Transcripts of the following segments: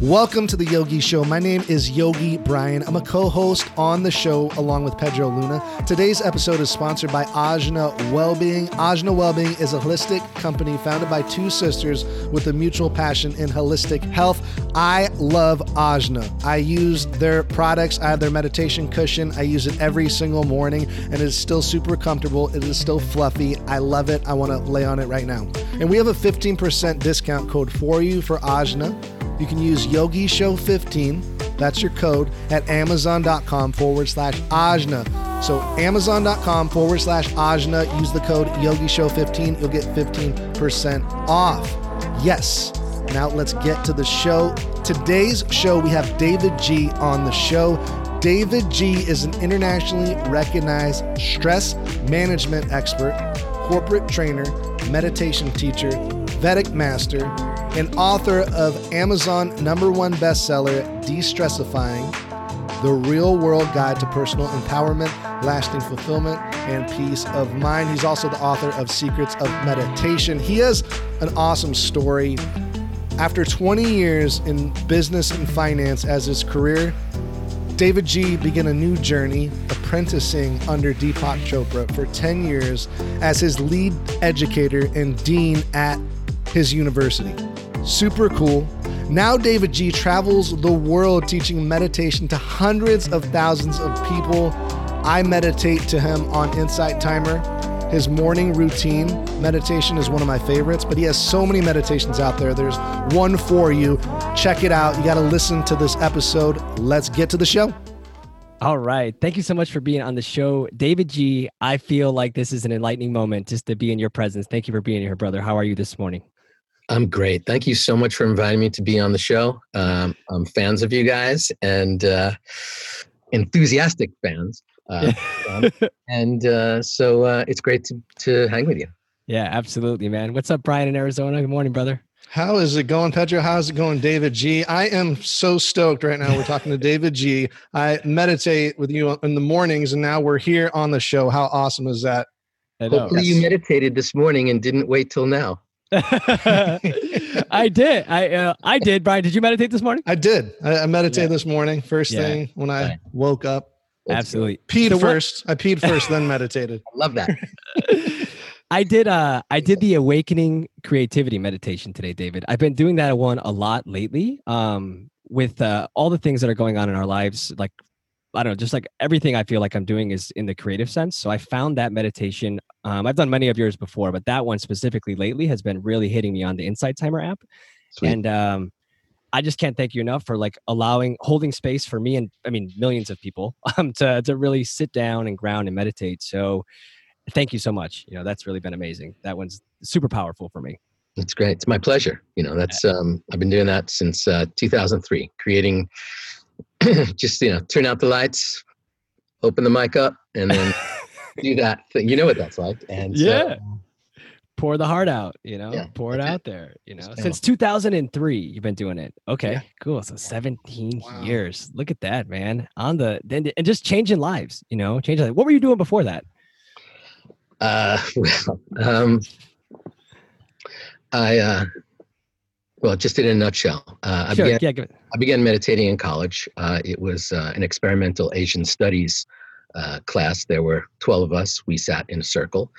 Welcome to the Yogi Show. My name is Yogi Bryan. I'm a co host on the show along with Pedro Luna. Today's episode is sponsored by Ajna Wellbeing. Ajna Wellbeing is a holistic company founded by two sisters with a mutual passion in holistic health. I love Ajna. I use their products, I have their meditation cushion. I use it every single morning and it is still super comfortable. It is still fluffy. I love it. I want to lay on it right now. And we have a 15% discount code for you for Ajna. You can use Yogi Show 15, that's your code, at amazon.com forward slash Ajna. So amazon.com forward slash Ajna, use the code Yogi Show 15, you'll get 15% off. Yes. Now let's get to the show. Today's show, we have Davidji on the show. Davidji is an internationally recognized stress management expert, corporate trainer, meditation teacher, Vedic master, and author of Amazon number one bestseller, De-Stressifying, the real world guide to personal empowerment, lasting fulfillment, and peace of mind. He's also the author of Secrets of Meditation. He has an awesome story. After 20 years in business and finance as his career, Davidji began a new journey apprenticing under Deepak Chopra for 10 years as his lead educator and dean at his university. Super cool. Now, Davidji travels the world teaching meditation to hundreds of thousands of people. I meditate to him on Insight Timer. His morning routine meditation is one of my favorites, but he has so many meditations out there. There's one for you. Check it out. You got to listen to this episode. Let's get to the show. All right. Thank you so much for being on the show. Davidji, I feel like this is an enlightening moment just to be in your presence. Thank you for being here, brother. How are you this morning? I'm great. Thank you so much for inviting me to be on the show. Um, I'm fans of you guys and uh, enthusiastic fans. Uh, and uh, so uh, it's great to, to hang with you. Yeah, absolutely, man. What's up, Bryan in Arizona? Good morning, brother. How is it going, Pedro? How's it going, Davidji? I am so stoked right now. We're talking to Davidji. I meditate with you in the mornings, and now we're here on the show. How awesome is that? Hopefully, you meditated this morning and didn't wait till now. I did. I uh, I did. Bryan, did you meditate this morning? I did. I, I meditated yeah. this morning. First yeah. thing when I woke up. Absolutely. Peed so first. What? I peed first, then meditated. I love that. I did. Uh, I did the awakening creativity meditation today, David. I've been doing that one a lot lately. Um, with uh, all the things that are going on in our lives, like I don't know, just like everything I feel like I'm doing is in the creative sense. So I found that meditation. Um, I've done many of yours before, but that one specifically lately has been really hitting me on the Insight Timer app. Sweet. And um, I just can't thank you enough for like allowing, holding space for me and I mean millions of people um, to to really sit down and ground and meditate. So thank you so much. You know, that's really been amazing. That one's super powerful for me. That's great. It's my pleasure. You know, that's um, I've been doing that since uh, 2003, creating just you know turn out the lights open the mic up and then do that thing. You know what that's like. And yeah. So, pour the heart out you know? Yeah, pour it out there you know? since 2003 you've been doing it. Okay yeah. cool. So 17 wow. years. Look at that man. On the then and just changing lives you know? Changing what were you doing before that? Uh well um i uh well, just in a nutshell, uh, sure. I, began, yeah, I began meditating in college. Uh, it was uh, an experimental Asian studies uh, class. There were 12 of us. We sat in a circle.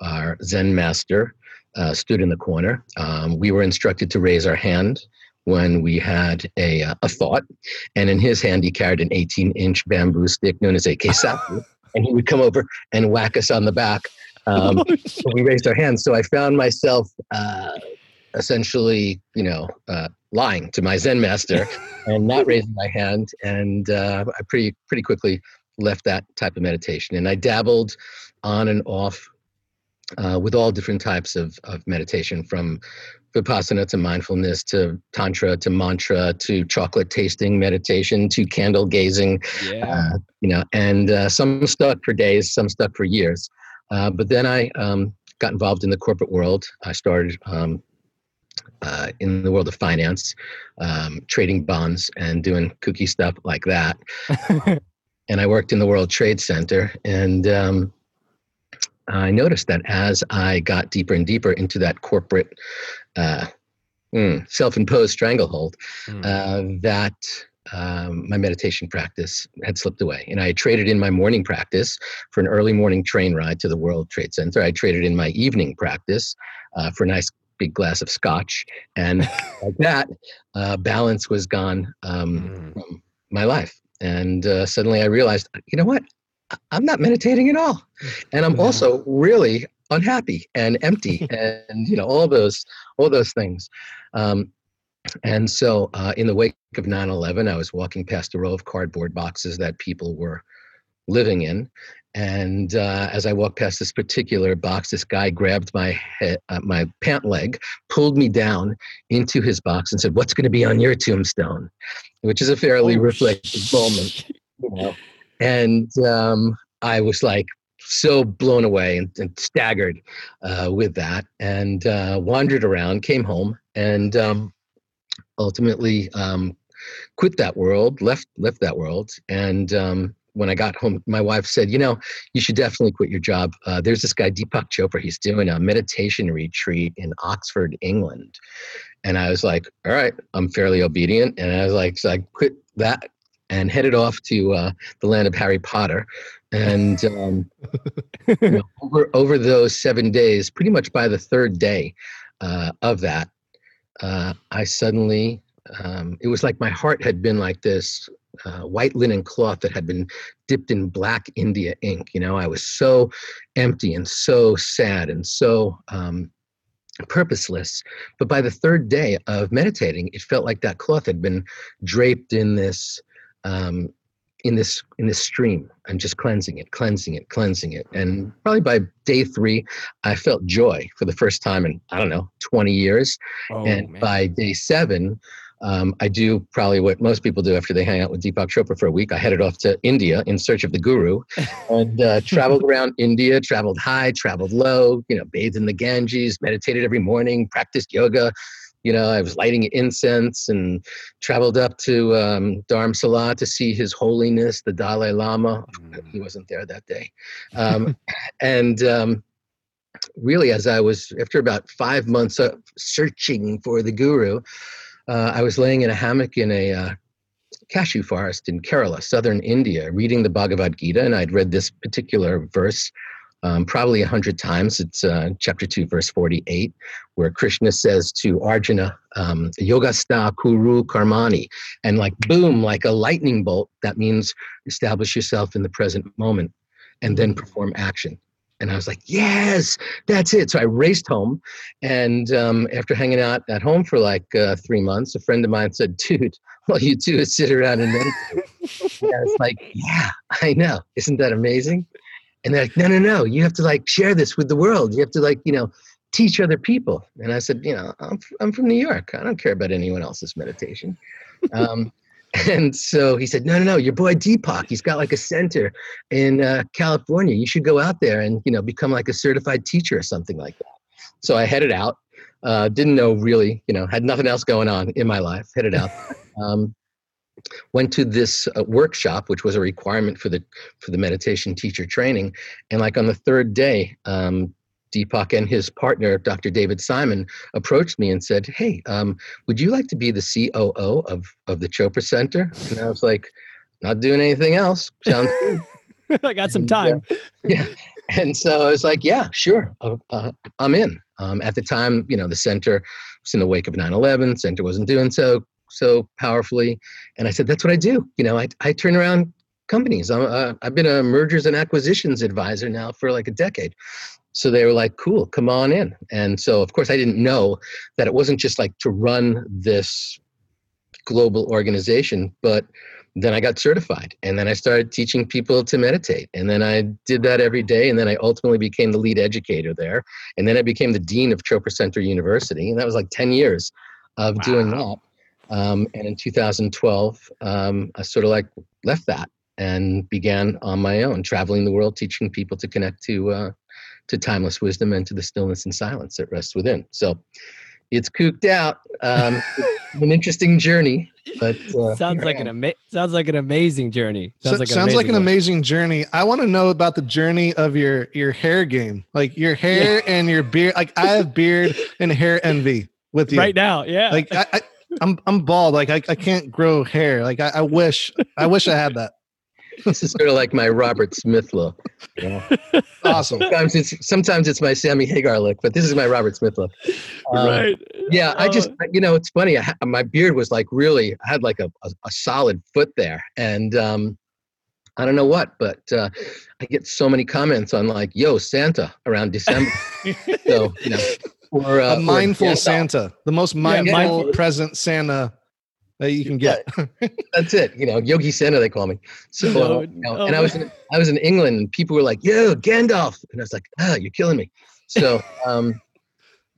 Our Zen master uh, stood in the corner. Um, we were instructed to raise our hand when we had a, uh, a thought. And in his hand, he carried an 18 inch bamboo stick known as a keisaku. and he would come over and whack us on the back. Um, oh, we raised our hands. So I found myself essentially, you know, uh, lying to my Zen master and not raising my hand. And uh, I pretty pretty quickly left that type of meditation. And I dabbled on and off uh, with all different types of, of meditation from vipassana to mindfulness to tantra to mantra to chocolate tasting meditation to candle gazing yeah. Uh, you know and uh, some stuck for days some stuck for years uh, but then i um, got involved in the corporate world i started um, uh, in the world of finance, um, trading bonds and doing kooky stuff like that. and I worked in the World Trade Center, and um, I noticed that as I got deeper and deeper into that corporate uh, mm, self-imposed stranglehold, Mm. uh, that um, my meditation practice had slipped away. And I had traded in my morning practice for an early morning train ride to the World Trade Center. I traded in my evening practice uh, for a nice big glass of scotch. And like that, uh, balance was gone um, Mm. from my life. And uh, suddenly I realized, you know what? I'm not meditating at all. And I'm also really unhappy and empty and, you know, all those, all those things. Um, and so uh, in the wake of 9-11, I was walking past a row of cardboard boxes that people were living in. And uh, as I walked past this particular box, this guy grabbed my head, uh, my pant leg, pulled me down into his box, and said, "What's going to be on your tombstone?" Which is a fairly Oh, reflective sh- moment, you know. And um, I was like so blown away and, and staggered uh, with that, and uh, wandered around, came home, and um, ultimately um, quit that world, left left that world, and um, when I got home, my wife said, "You know, you should definitely quit your job. Uh, there's this guy Deepak Chopra. He's doing a meditation retreat in Oxford, England." And I was like, "All right, I'm fairly obedient." And I was like, "So I quit that and headed off to uh, the land of Harry Potter." And um, you know, over over those seven days, pretty much by the third day uh, of that, uh, I suddenly um, it was like my heart had been like this uh, white linen cloth that had been dipped in black India ink. You know, I was so empty and so sad and so um, purposeless. But by the third day of meditating, it felt like that cloth had been draped in this. Um, in this in this stream and just cleansing it cleansing it cleansing it and probably by day three i felt joy for the first time in i don't know 20 years Oh, and man. by day seven, um, I do probably what most people do after they hang out with Deepak Chopra for a week. I headed off to India in search of the guru and uh, traveled around India, traveled high, traveled low, you know, bathed in the Ganges, meditated every morning, practiced yoga. You know, I was lighting incense and traveled up to um, Dharamsala to see His Holiness, the Dalai Lama. Mm. He wasn't there that day. Um, and um, really, as I was, after about five months of searching for the guru, uh, I was laying in a hammock in a uh, cashew forest in Kerala, southern India, reading the Bhagavad Gita. And I'd read this particular verse um, probably a hundred times. It's uh, chapter 2, verse 48, where Krishna says to Arjuna, um, Yogastha Kuru Karmani. And like boom, like a lightning bolt, that means establish yourself in the present moment and then perform action. And I was like, yes, that's it. So I raced home. And um, after hanging out at home for like uh, three months, a friend of mine said, dude, all you do is sit around and meditate. and I was like, yeah, I know. Isn't that amazing? And they're like, no, no, no. You have to like share this with the world. You have to like, you know, teach other people. And I said, you know, I'm, I'm from New York. I don't care about anyone else's meditation. Um, and so he said, no, no, no, your boy Deepak, he's got like a center in uh, California. You should go out there and, you know, become like a certified teacher or something like that. So I headed out, uh, didn't know really, you know, had nothing else going on in my life, headed out. Um, went to this uh, workshop, which was a requirement for the for the meditation teacher training. And like on the third day, um, Deepak and his partner, Dr. David Simon, approached me and said, "Hey, um, would you like to be the COO of of the Chopra Center?" And I was like, "Not doing anything else. Sounds good." I got some uh, time. yeah. And so I was like, yeah, sure, uh, uh, I'm in. Um, at the time, you know, the center was in the wake of 9/11. Center wasn't doing so so powerfully, and I said, that's what I do. You know, I I turn around companies. I'm, uh, I've been a mergers and acquisitions advisor now for like a decade. So they were like, cool, come on in. And so, of course, I didn't know that it wasn't just like to run this global organization, but then I got certified and then I started teaching people to meditate. And then I did that every day. And then I ultimately became the lead educator there. And then I became the dean of Chopra Center University. And that was like 10 years of doing that. Um, and in 2012, um, I sort of like left that and began on my own, traveling the world, teaching people to connect to uh, to timeless wisdom and to the stillness and silence that rests within. So it's cooked out. Um, it's an interesting journey, but uh, sounds like an ama- sounds like an amazing journey. So- Sounds like an sounds like an one. amazing journey. I want to know about the journey of your your hair game, like your hair and your beard. Like I have beard and hair envy. with you right now. Yeah. Like I, I I'm I'm bald. Like I, I can't grow hair. Like I, I wish I wish I had that. This is sort of like my Robert Smith look. you know? Awesome. Sometimes it's sometimes it's my Sammy Hagar look, but this is my Robert Smith look. Um, right. Yeah, I just Uh, you know it's funny. I, my beard was like really I had like a, a, a solid foot there, and um, I don't know what, but uh, I get so many comments on like "Yo Santa" around December. so you know, or, uh, a or mindful Santa, the most mindful, mindful. present Santa that you can get. That's it. You know, Yogi Santa they call me. So No, uh, you know, no. and I was in, I was in England and people were like, "Yo, Gandalf," and I was like, "Ah, you're killing me." So um,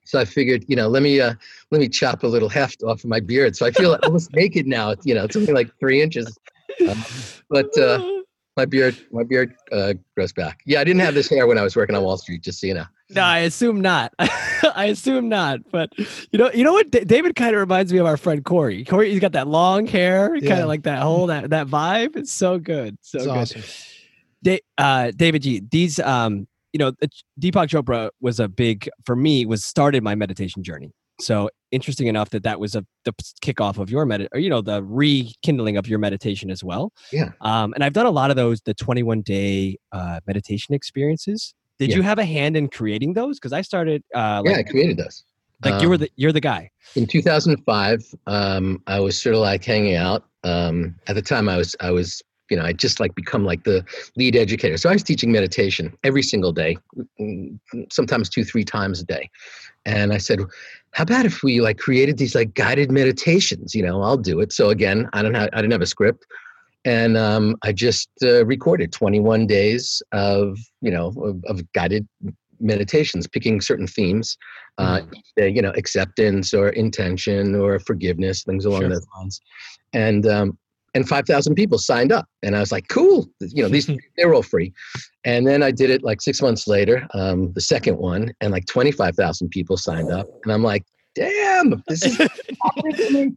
so I figured, you know, let me uh, let me chop a little heft off of my beard. So I feel almost naked now. You know, it's only like three inches, um, but uh, my beard my beard uh, grows back. Yeah, I didn't have this hair when I was working on Wall Street. Just so you know. No, I assume not. I assume not. But you know, you know what? D- David kind of reminds me of our friend Corey. Corey, he's got that long hair, kind of like that whole that that vibe. It's so good, so It's good. awesome. Da- uh, Davidji. These, um, you know, Deepak Chopra was a big for me. Was started my meditation journey. So interesting enough that that was a the kickoff of your med, or you know, the rekindling of your meditation as well. Yeah. Um, and I've done a lot of those, the 21 day uh, meditation experiences. Did Yeah. you have a hand in creating those? Because I started, uh, like, yeah, I created those. like you were Um, the you're the guy. in 2005 um, i was sort of like hanging out um, at the time i was i was you know i just like become like the lead educator so i was teaching meditation every single day mm, sometimes two three times a day and i said how about if we like created these like guided meditations you know i'll do it so again i don't have i didn't have a script and um, i just uh, recorded 21 days of you know of, of guided meditations picking certain themes uh, uh, you know acceptance or intention or forgiveness things along Sure. those lines. And um and 5000 people signed up. And i was like cool. You know these they're all free. And then i did it like six months later um the second one and like 25000 people signed up. And i'm like damn this is happening to me.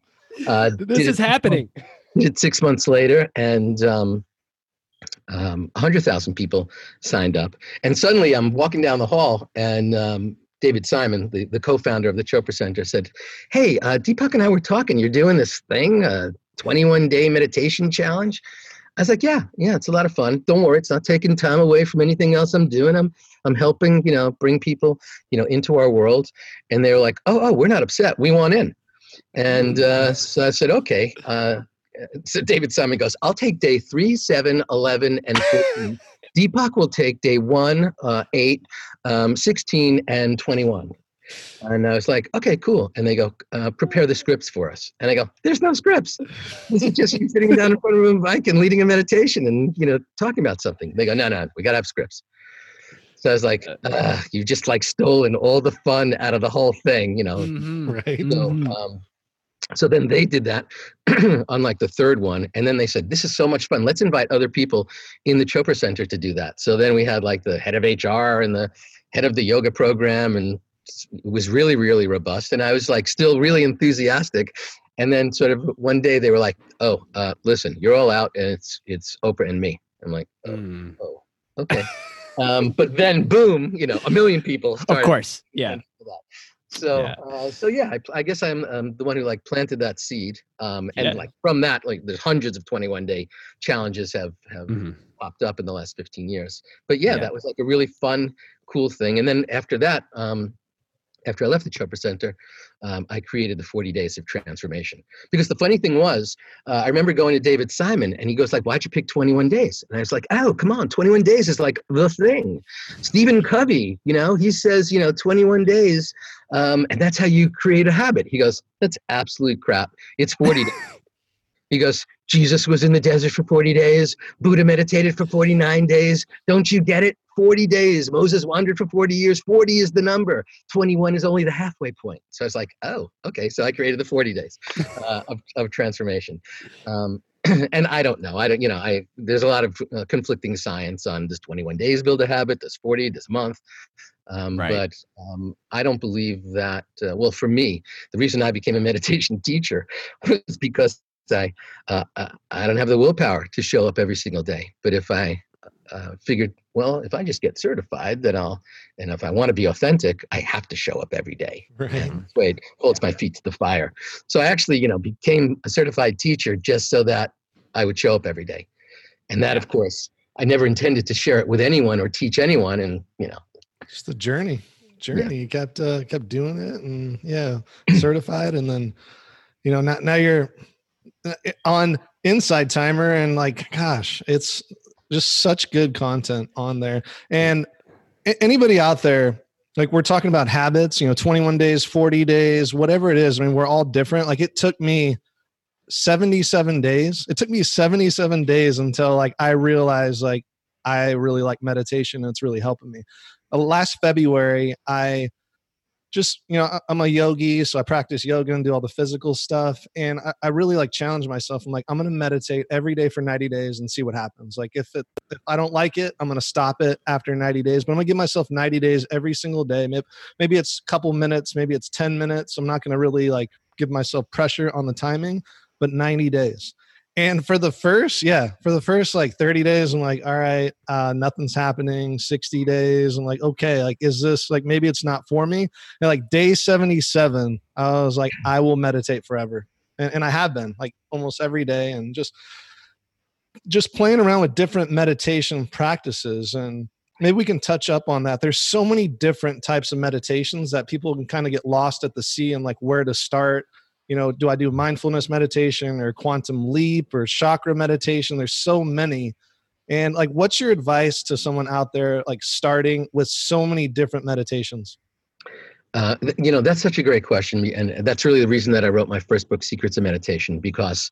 Uh, This is it- happening. did six months later and um, um, 100,000 people signed up. And suddenly I'm walking down the hall and um, David Simon, the, the co-founder of the Chopra Center said, hey, uh, Deepak and I were talking, you're doing this thing, a 21 day meditation challenge. I was like, yeah, yeah, it's a lot of fun. Don't worry, it's not taking time away from anything else I'm doing. I'm, I'm helping, you know, bring people, you know, into our world. And they were like, oh, oh, we're not upset. We want in. And uh, so I said, okay. Uh, so David Simon goes, I'll take day three, seven, 11, and 14. Deepak will take day one, uh, eight, um, 16, and 21. And I was like, okay, cool. And they go, uh, prepare the scripts for us. And I go, there's no scripts. This is just you sitting down in front of a mic and leading a meditation and, you know, talking about something. They go, no, no, we got to have scripts. So I was like, uh, you just like stolen all the fun out of the whole thing, you know. Mhm. Right. So, Mhm. um, so then they did that on like the third one, and then they said, "This is so much fun. Let's invite other people in the Chopra Center to do that." So then we had like the head of HR and the head of the yoga program, and it was really, really robust. And I was like still really enthusiastic. And then sort of one day they were like, "Oh, uh, listen, you're all out, and it's it's Oprah and me." I'm like, "Oh, Mm. oh okay." um, but then, boom, you know, a million people. Of course. Yeah. So, Yeah. uh, so yeah, I, I guess I'm um, the one who like planted that seed, um, and Yeah. like from that, like there's hundreds of 21 day challenges have have Mhm. popped up in the last 15 years. But yeah, Yeah. that was like a really fun, cool thing. And then after that, um, after I left the Chopra Center, um, I created the 40 Days of Transformation. Because the funny thing was, uh, I remember going to David Simon, and he goes like, "Why'd you pick 21 days?" And I was like, "Oh, come on, 21 days is like the thing." Stephen Covey, you know, he says, you know, 21 days, um, and that's how you create a habit. He goes, "That's absolute crap. It's 40 days." He goes, Jesus was in the desert for 40 days. Buddha meditated for 49 days. Don't you get it? 40 days. Moses wandered for 40 years. 40 is the number. 21 is only the halfway point. So I was like, oh, okay. So I created the 40 days uh, of, of transformation. Um, and I don't know. I don't, you know, I, there's a lot of uh, conflicting science on does 21 days build a habit? Does 40, does a month? Um, Right. But um, I don't believe that, uh, well, for me, the reason I became a meditation teacher was because I, uh, I I don't have the willpower to show up every single day. But if I uh, figured, well, if I just get certified, then I'll, and if I want to be authentic, I have to show up every day. Right. And Wade holds my feet to the fire. So I actually, you know, became a certified teacher just so that I would show up every day. And that, of course, I never intended to share it with anyone or teach anyone. And, you know, Just the journey. Journey. You kept uh, kept doing it and yeah, certified and then you know now now you're uh, on Insight Timer and like gosh, it's just such good content on there. And anybody out there like we're talking about habits, you know, 21 days, 40 days, whatever it is. I mean, we're all different. Like it took me 77 days. It took me 77 days until like I realized like I really like meditation and it's really helping me. Uh, last February, I just, you know, I'm a yogi, so I practice yoga and do all the physical stuff. And I, I really like challenge myself. I'm like, I'm going to meditate every day for 90 days and see what happens. Like, if, it, if I don't like it, I'm going to stop it after 90 days. But I'm going to give myself 90 days every single day. Maybe, maybe it's a couple minutes, maybe it's 10 minutes. I'm not going to really like give myself pressure on the timing, but 90 days. And for the first, yeah, for the first like 30 days, I'm like, all right, uh, nothing's happening. 60 days, I'm like, okay, like, is this like maybe it's not for me? And like day 77, I was like, I will meditate forever. And, and I have been like almost every day and just just playing around with different meditation practices and maybe we can touch up on that there's so many different types of meditations that people can kind of get lost at the sea and like where to start you know do i do mindfulness meditation or quantum leap or chakra meditation there's so many and like what's your advice to someone out there like starting with so many different meditations Uh, you know, that's such a great question. And that's really the reason that I wrote my first book, Secrets of Meditation, because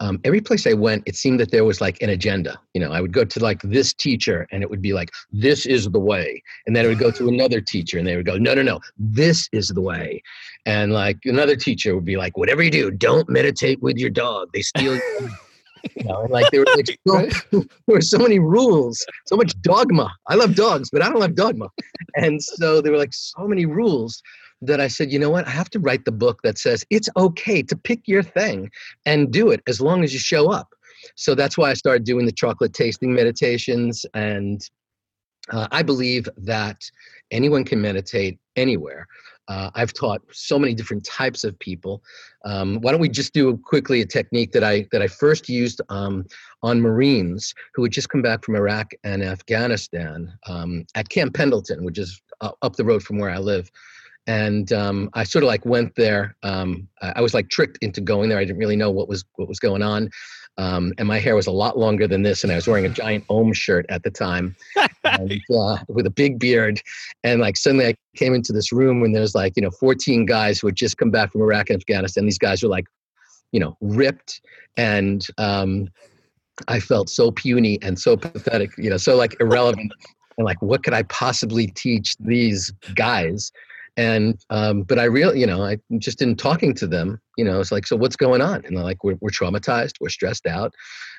um, every place I went, it seemed that there was like an agenda. You know, I would go to like this teacher and it would be like, this is the way. And then I would go to another teacher and they would go, no, no, no, this is the way. And like another teacher would be like, whatever you do, don't meditate with your dog. They steal you know, and like there were like so, there were so many rules, so much dogma. I love dogs, but I don't love dogma. And so there were like so many rules that I said, you know what? I have to write the book that says it's okay to pick your thing and do it as long as you show up. So that's why I started doing the chocolate tasting meditations. And uh, I believe that anyone can meditate anywhere. Uh, I've taught so many different types of people. Um, why don't we just do quickly a technique that I that I first used um, on Marines who had just come back from Iraq and Afghanistan um, at Camp Pendleton, which is uh, up the road from where I live. And um, I sort of like went there. Um, I, was like tricked into going there. I didn't really know what was what was going on, um, and my hair was a lot longer than this. And I was wearing a giant Ohm shirt at the time, and, uh, with a big beard. And like suddenly I came into this room and there's like you know 14 guys who had just come back from Iraq and Afghanistan. These guys were like, you know, ripped and um, I felt so puny and so pathetic, you know, so like irrelevant. and like, what could I possibly teach these guys? And um, but I really, you know, I just in talking to them, you know, it's like, so what's going on? And they're like, we're we're traumatized, we're stressed out,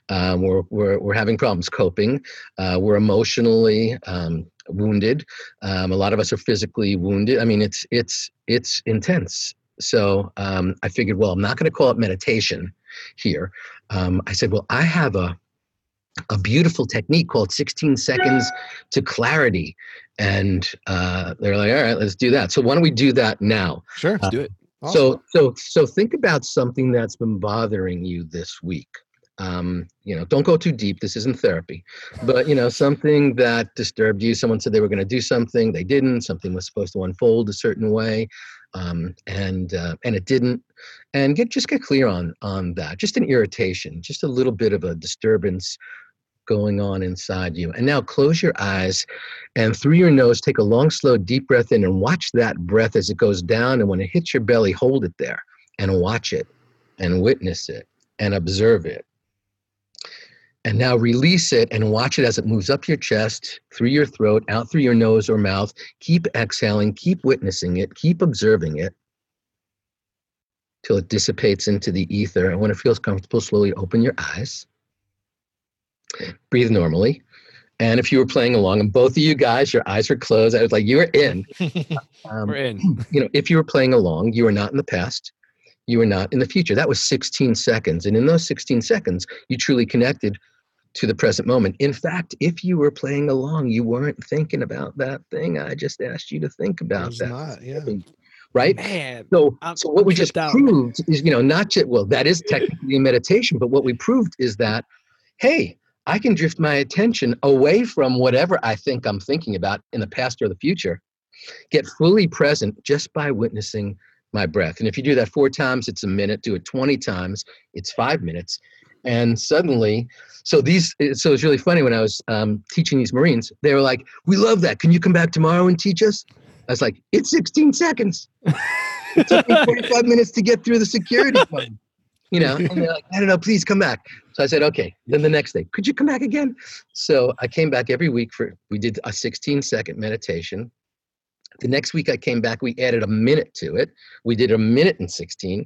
um, we're we're we're having problems coping, uh, we're emotionally um, wounded. Um, a lot of us are physically wounded. I mean, it's it's it's intense. So um, I figured, well, I'm not going to call it meditation here. Um, I said, well, I have a a beautiful technique called 16 seconds to clarity. And uh, they're like, all right, let's do that. So why don't we do that now? sure Uh, Let's do it. So, so, so think about something that's been bothering you this week. Um, you know, don't go too deep. This isn't therapy, but you know, something that disturbed you. Someone said they were going to do something, they didn't. Something was supposed to unfold a certain way, um, and uh, and it didn't. And get just get clear on on that. Just an irritation, just a little bit of a disturbance going on inside you. And now close your eyes and through your nose, take a long, slow, deep breath in and watch that breath as it goes down. And when it hits your belly, hold it there and watch it and witness it and observe it. And now release it and watch it as it moves up your chest, through your throat, out through your nose or mouth. Keep exhaling, keep witnessing it, keep observing it till it dissipates into the ether. And when it feels comfortable, slowly open your eyes. Breathe normally. And if you were playing along, and both of you guys, your eyes are closed, I was like, you were in. Um, We're in. you know, if you were playing along, you were not in the past, you were not in the future. That was 16 seconds. And in those 16 seconds, you truly connected to the present moment. In fact, if you were playing along, you weren't thinking about that thing I just asked you to think about. It's That not, yeah. right? Man, So, I'm- so what I'm we just out. proved is, you know, not just well, that is technically a meditation, but what we proved is that, hey, I can drift my attention away from whatever I think I'm thinking about in the past or the future, get fully present just by witnessing my breath. And if you do that four times, it's a minute. Do it 20 times, it's five minutes. And suddenly, so these, so it's really funny when I was um, teaching these Marines, they were like, "We love that. Can you come back tomorrow and teach us?" I was like, "It's 16 seconds." it took me 45 minutes to get through the security. You know, and they're like, I don't know, please come back. So I said, okay. Then the next day, could you come back again? So I came back every week for, we did a 16 second meditation. The next week I came back, we added a minute to it. We did a minute and 16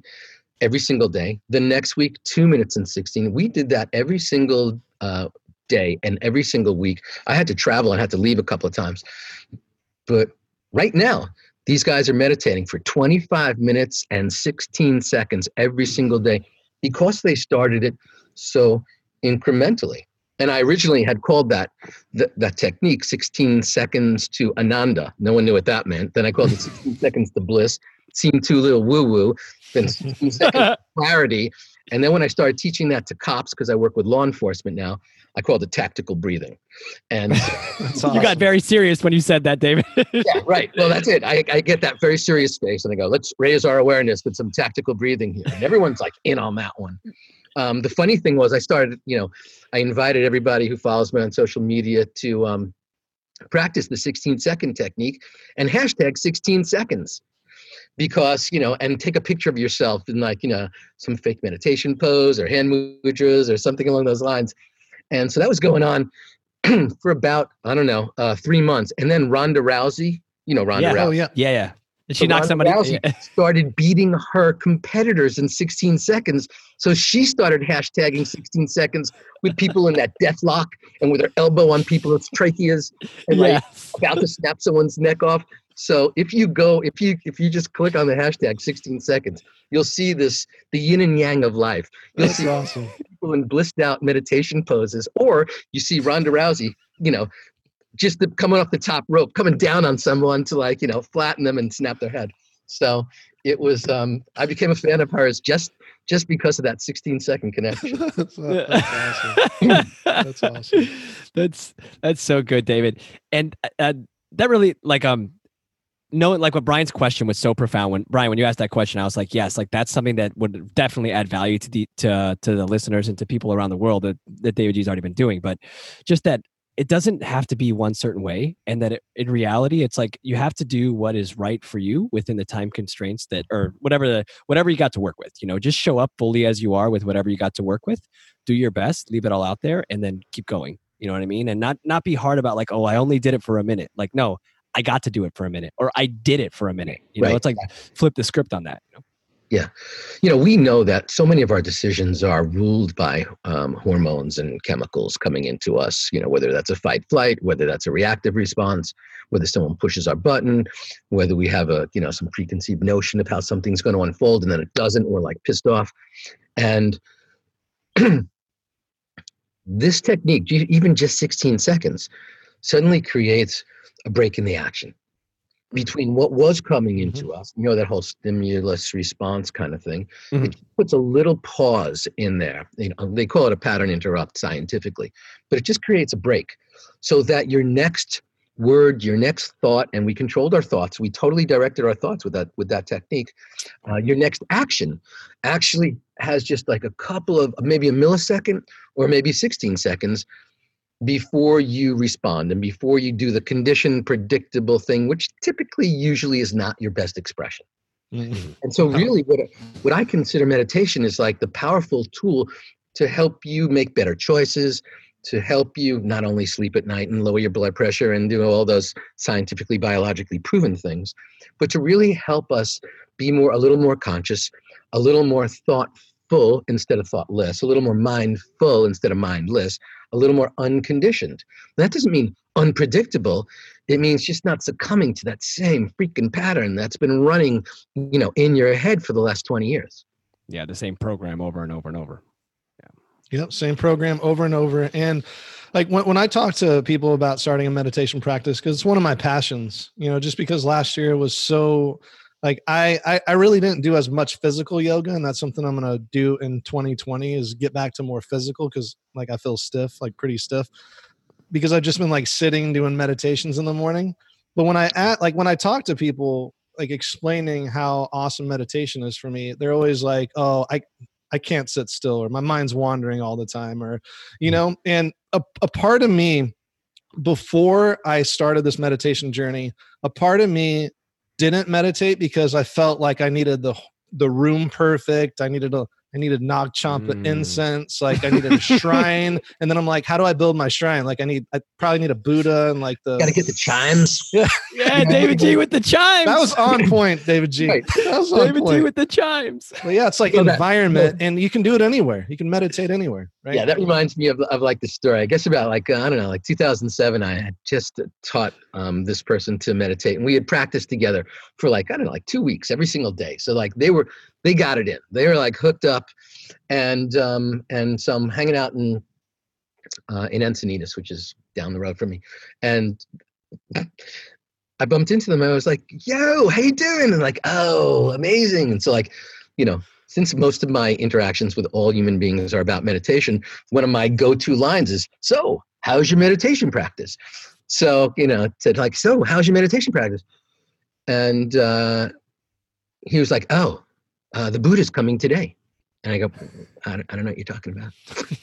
every single day. The next week, two minutes and 16. We did that every single uh, day and every single week. I had to travel and had to leave a couple of times. But right now, these guys are meditating for 25 minutes and 16 seconds every single day because they started it so incrementally. And I originally had called that th- that technique 16 seconds to Ananda. No one knew what that meant. Then I called it 16 seconds to bliss. Seemed too little woo woo. Then 16 seconds clarity. And then when I started teaching that to cops, because I work with law enforcement now, I call it tactical breathing. And That's you got very serious when you said that, David. yeah, right. Well, that's it. I, I get that very serious space and I go, let's raise our awareness with some tactical breathing here. And everyone's like in on that one. Um, the funny thing was, I started, you know, I invited everybody who follows me on social media to um, practice the 16 second technique and hashtag 16 seconds because, you know, and take a picture of yourself in like, you know, some fake meditation pose or hand mudras or something along those lines. And so that was going on for about, I don't know, uh, three months. And then Ronda Rousey, you know, Ronda Yeah. Rousey Oh yeah. yeah, yeah. Did she So knock Ronda somebody? Rousey started beating her competitors in 16 seconds. So she started hashtagging 16 seconds with people in that death lock and with her elbow on people's tracheas and like about to snap someone's neck off. So if you go, if you if you just click on the hashtag 16 seconds, you'll see this the yin and yang of life. You'll That's see awesome. people in blissed out meditation poses, or you see Ronda Rousey, you know, just the, coming off the top rope, coming down on someone to like, you know, flatten them and snap their head. So it was, um, I became a fan of hers just just because of that 16 second connection. that's, that's awesome. That's awesome. That's that's so good, David. And uh, uh, that really like um knowing like what Bryan's question was so profound. When Bryan, when you asked that question, I was like, yes, like that's something that would definitely add value to the to to the listeners and to people around the world that that Davidji's already been doing. But just that it doesn't have to be one certain way, and that it, in reality, it's like you have to do what is right for you within the time constraints that or whatever the whatever you got to work with. You know, just show up fully as you are with whatever you got to work with. Do your best, leave it all out there, and then keep going. You know what I mean? And not not be hard about like, oh, I only did it for a minute. Like, no, I got to do it for a minute, or I did it for a minute. You know, Right. it's like flip the script on that. You know? Yeah. You know, we know that so many of our decisions are ruled by um, hormones and chemicals coming into us, you know, whether that's a fight flight, whether that's a reactive response, whether someone pushes our button, whether we have a, you know, some preconceived notion of how something's going to unfold and then it doesn't, we're like pissed off. And this technique, even just 16 seconds, suddenly creates a break in the action mm-hmm. between what was coming mm-hmm. into us, you know, that whole stimulus response kind of thing. Mm-hmm. It puts a little pause in there. You know, they call it a pattern interrupt scientifically, but it just creates a break so that your next word, your next thought, and we controlled our thoughts. We totally directed our thoughts with that with that technique. Uh, your next action actually has just like a couple of maybe a millisecond or maybe 16 seconds before you respond and before you do the conditioned predictable thing which typically usually is not your best expression Mhm. and so really what what i consider meditation is like the powerful tool to help you make better choices to help you not only sleep at night and lower your blood pressure and do all those scientifically biologically proven things but to really help us be more a little more conscious a little more thoughtful instead of thoughtless a little more mindful instead of mindless a little more unconditioned that doesn't mean unpredictable it means just not succumbing to that same freaking pattern that's been running you know in your head for the last 20 years Yeah, the same program over and over and over. Yeah. Yep, same program over and over. And like when, when I talk to people about starting a meditation practice, because it's one of my passions, you know, just because last year was so like I, I I really didn't do as much physical yoga, and that's something I'm gonna do in 2020 is get back to more physical because like I feel stiff, like pretty stiff, because I've just been like sitting doing meditations in the morning. But when I at like when I talk to people like explaining how awesome meditation is for me, they're always like, "Oh, I I can't sit still or my mind's wandering all the time or you know and a, a part of me before I started this meditation journey a part of me didn't meditate because I felt like I needed the the room perfect I needed a I needed Nag Champa mm. incense. Like I needed a shrine. And then I'm like, how do I build my shrine? Like I need, I probably need a Buddha and like the. Got to get the chimes. Yeah. Yeah. Davidji with the chimes. That was on point, Davidji. Right. Davidji with the chimes. But yeah, it's like environment that, and you can do it anywhere. You can meditate anywhere. Right. Yeah. That reminds me of, of like the story. I guess about like, uh, I don't know, like 2007, I had just taught um, this person to meditate and we had practiced together for like, I don't know, like two weeks every single day. So like they were, they got it in. They were like hooked up, and um, and so I'm hanging out in uh, in Encinitas, which is down the road from me, and I bumped into them. I was like, "Yo, how you doing?" And like, "Oh, amazing!" And so like, you know, since most of my interactions with all human beings are about meditation, one of my go-to lines is, "So, how's your meditation practice?" So you know, said like, "So, how's your meditation practice?" And uh, he was like, "Oh, uh, the Buddha's coming today. And I go, I don't, I don't know what you're talking about.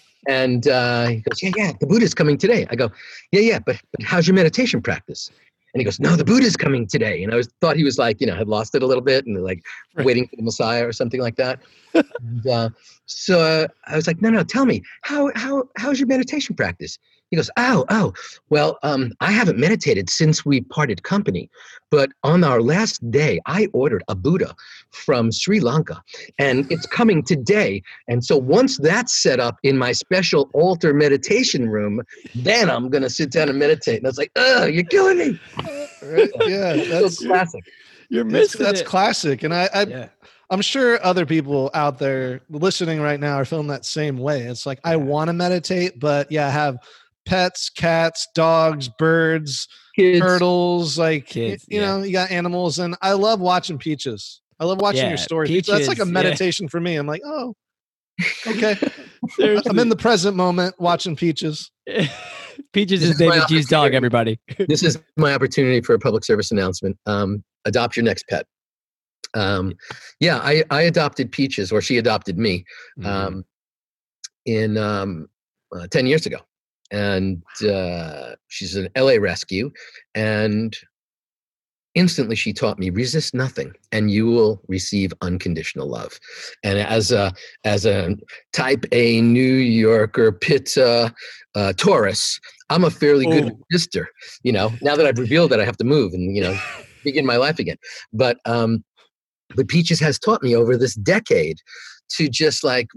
and uh, he goes, yeah, yeah, the Buddha's coming today. I go, yeah, yeah, but, but how's your meditation practice? And he goes, no, the Buddha's coming today. And I was thought he was like, you know, had lost it a little bit and like right. waiting for the Messiah or something like that. and, uh, so uh, I was like, no, no, tell me, how, how, how's your meditation practice? He goes, Oh, oh, well, um, I haven't meditated since we parted company. But on our last day, I ordered a Buddha from Sri Lanka and it's coming today. And so once that's set up in my special altar meditation room, then I'm going to sit down and meditate. And I was like, Oh, you're killing me. Right? Yeah, that's so classic. You're missing that's, that's it. classic. And I, I yeah. I'm sure other people out there listening right now are feeling that same way. It's like, I want to meditate, but yeah, I have pets, cats, dogs, birds, Kids. turtles, like Kids, you, yeah. know, you got animals and I love watching Peaches. I love watching yeah, your stories. Peaches, That's like a meditation yeah. for me. I'm like, oh, okay. I'm in the present moment watching Peaches. Peaches is, is Davidji's dog, everybody. this is my opportunity for a public service announcement. Um, adopt your next pet. Um, yeah, I, I adopted Peaches, or she adopted me, mm-hmm. um, in um, uh, 10 years ago and uh, she's an LA rescue. And instantly she taught me resist nothing and you will receive unconditional love and as a as a type a new yorker pizza uh, taurus i'm a fairly oh. good sister you know now that i've revealed that i have to move and you know begin my life again but um but peaches has taught me over this decade to just like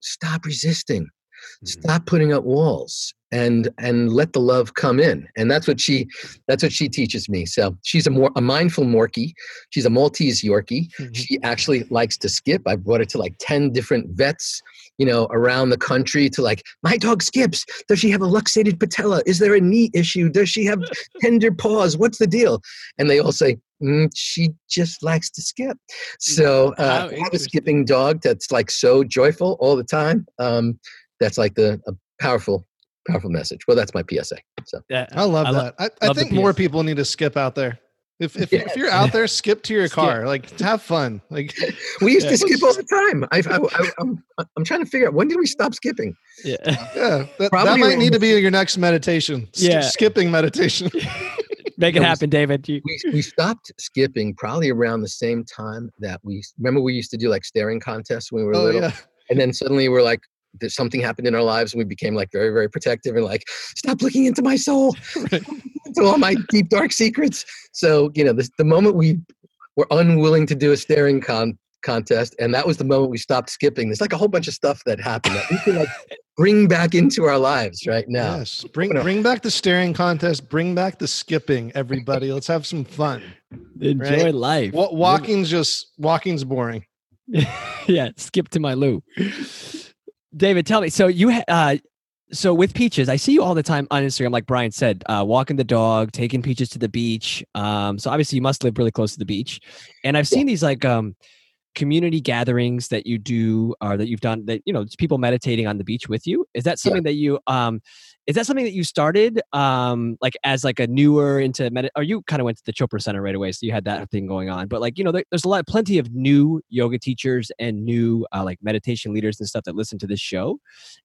stop resisting mm-hmm. stop putting up walls and and let the love come in. And that's what she that's what she teaches me. So she's a more a mindful morkie. She's a maltese yorkie. Mm-hmm. she actually likes to skip. I brought her to like 10 different vets you know around the country to like my dog skips. Does she have a luxated patella? Is there a knee issue? Does she have tender paws? What's the deal? And they all say mm, she just likes to skip. So uh, I have a skipping dog that's like so joyful all the time. Um, that's like the a powerful powerful message. Well, that's my PSA. So yeah, I love I that. Lo- I, I think more people need to skip out there. If if, yeah. if you're out there, skip to your car. Skip. Like have fun. Like we used yeah. to skip all the time. I, I, am I'm, I'm trying to figure out when did we stop skipping? Yeah, yeah. That, that might need to be your next meditation. Yeah, skipping meditation. Make it happen, David. You- we, we stopped skipping probably around the same time that we remember we used to do like staring contests when we were oh, little. Yeah. And then suddenly we're like, there's something happened in our lives and we became like very very protective and like stop looking into my soul. Into all my deep dark secrets. So you know the, the moment we were unwilling to do a staring con- contest and that was the moment we stopped skipping. There's like a whole bunch of stuff that happened that we can like bring back into our lives right now. Yes. Bring bring back the staring contest. Bring back the skipping everybody. Let's have some fun enjoy right? life. Walking's just walking's boring. Yeah skip to my loo David, tell me. So you, uh, so with peaches, I see you all the time on Instagram. Like Bryan said, uh, walking the dog, taking peaches to the beach. Um, so obviously you must live really close to the beach, and I've seen these like um, community gatherings that you do or that you've done that you know it's people meditating on the beach with you is that something that you um is that something that you started um like as like a newer into med or you kind of went to the chopra center right away so you had that thing going on but like you know there, there's a lot plenty of new yoga teachers and new uh, like meditation leaders and stuff that listen to this show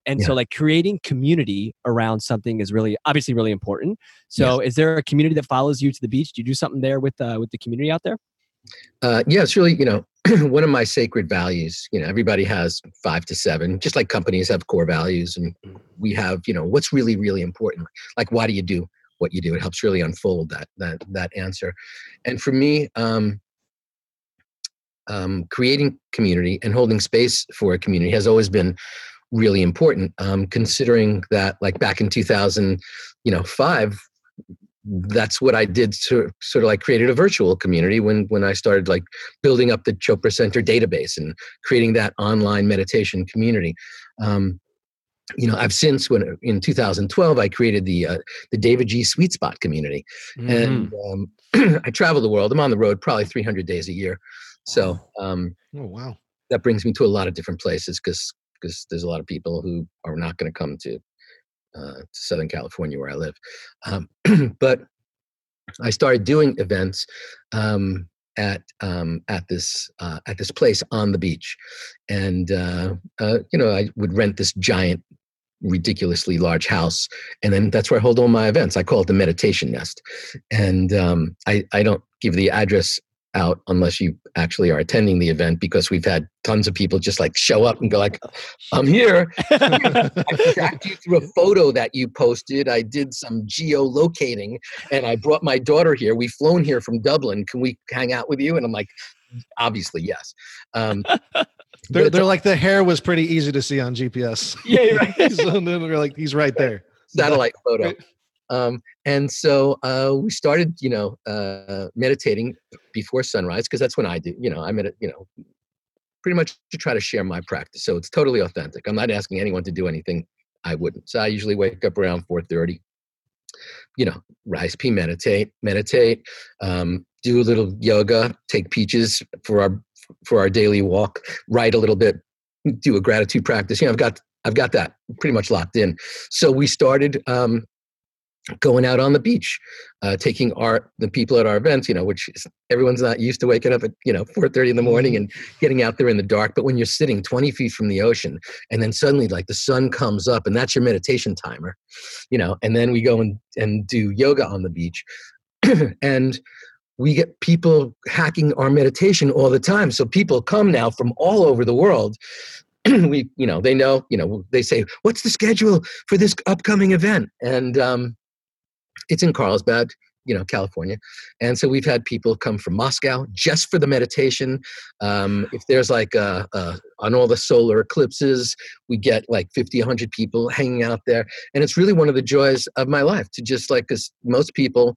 and Yeah. so like creating community around something is really obviously really important so is there a community that follows you to the beach? Do you do something there with uh with the community out there? Uh, yeah, it's really, you know, one of my sacred values. You know, everybody has five to seven, just like companies have core values. And we have, you know, what's really, really important. Like, why do you do what you do? It helps really unfold that that that answer. And for me, um, um, creating community and holding space for a community has always been really important. Um, considering that, like back in 2000, you know, five, that's what I did. Sort sort of like created a virtual community when when I started like building up the Chopra Center database and creating that online meditation community. Um, you know, I've since when in 2012 I created the uh, the Davidji Sweet Spot community, and um, I travel the world. I'm on the road probably 300 days a year, so um, Oh wow. that brings me to a lot of different places because because there's a lot of people who are not going to come to uh, Southern California where I live. Um, but I started doing events um, at um, at this uh, at this place on the beach, and uh, uh, you know I would rent this giant, ridiculously large house, and then that's where I hold all my events. I call it the meditation nest, and um, I I don't give the address out unless you actually are attending the event because we've had tons of people just like show up and go like i'm here I tracked you through a photo that you posted. I did some geolocating and I brought my daughter here. We've flown here from Dublin. Can we hang out with you? And I'm like, obviously, yes. Um, They're, they're like the hair was pretty easy to see on GPS. yeah right so then they're like, he's right there. satellite photo. Um, and so uh, we started, you know, uh, meditating before sunrise because that's when I do, you know, I medit, you know, pretty much to try to share my practice. So it's totally authentic. I'm not asking anyone to do anything I wouldn't. So I usually wake up around 4:30. You know, rise, pee, meditate, meditate, um, do a little yoga, take peaches for our for our daily walk, write a little bit, do a gratitude practice. You know, I've got I've got that pretty much locked in. So we started um, going out on the beach, uh, taking our the people at our events. You know, which is, everyone's not used to waking up at you know 4:30 in the morning and getting out there in the dark. But when you're sitting 20 feet from the ocean, and then suddenly like the sun comes up, and that's your meditation timer, you know, and then we go and and do yoga on the beach, and we get people hacking our meditation all the time. So people come now from all over the world. we, you know, they know, you know, they say, "What's the schedule for this upcoming event?" And um, it's in Carlsbad, you know, California. And so we've had people come from Moscow just for the meditation. Um, if there's like a, a, on all the solar eclipses, we get like 50, 100 people hanging out there. And it's really one of the joys of my life to just like, because most people,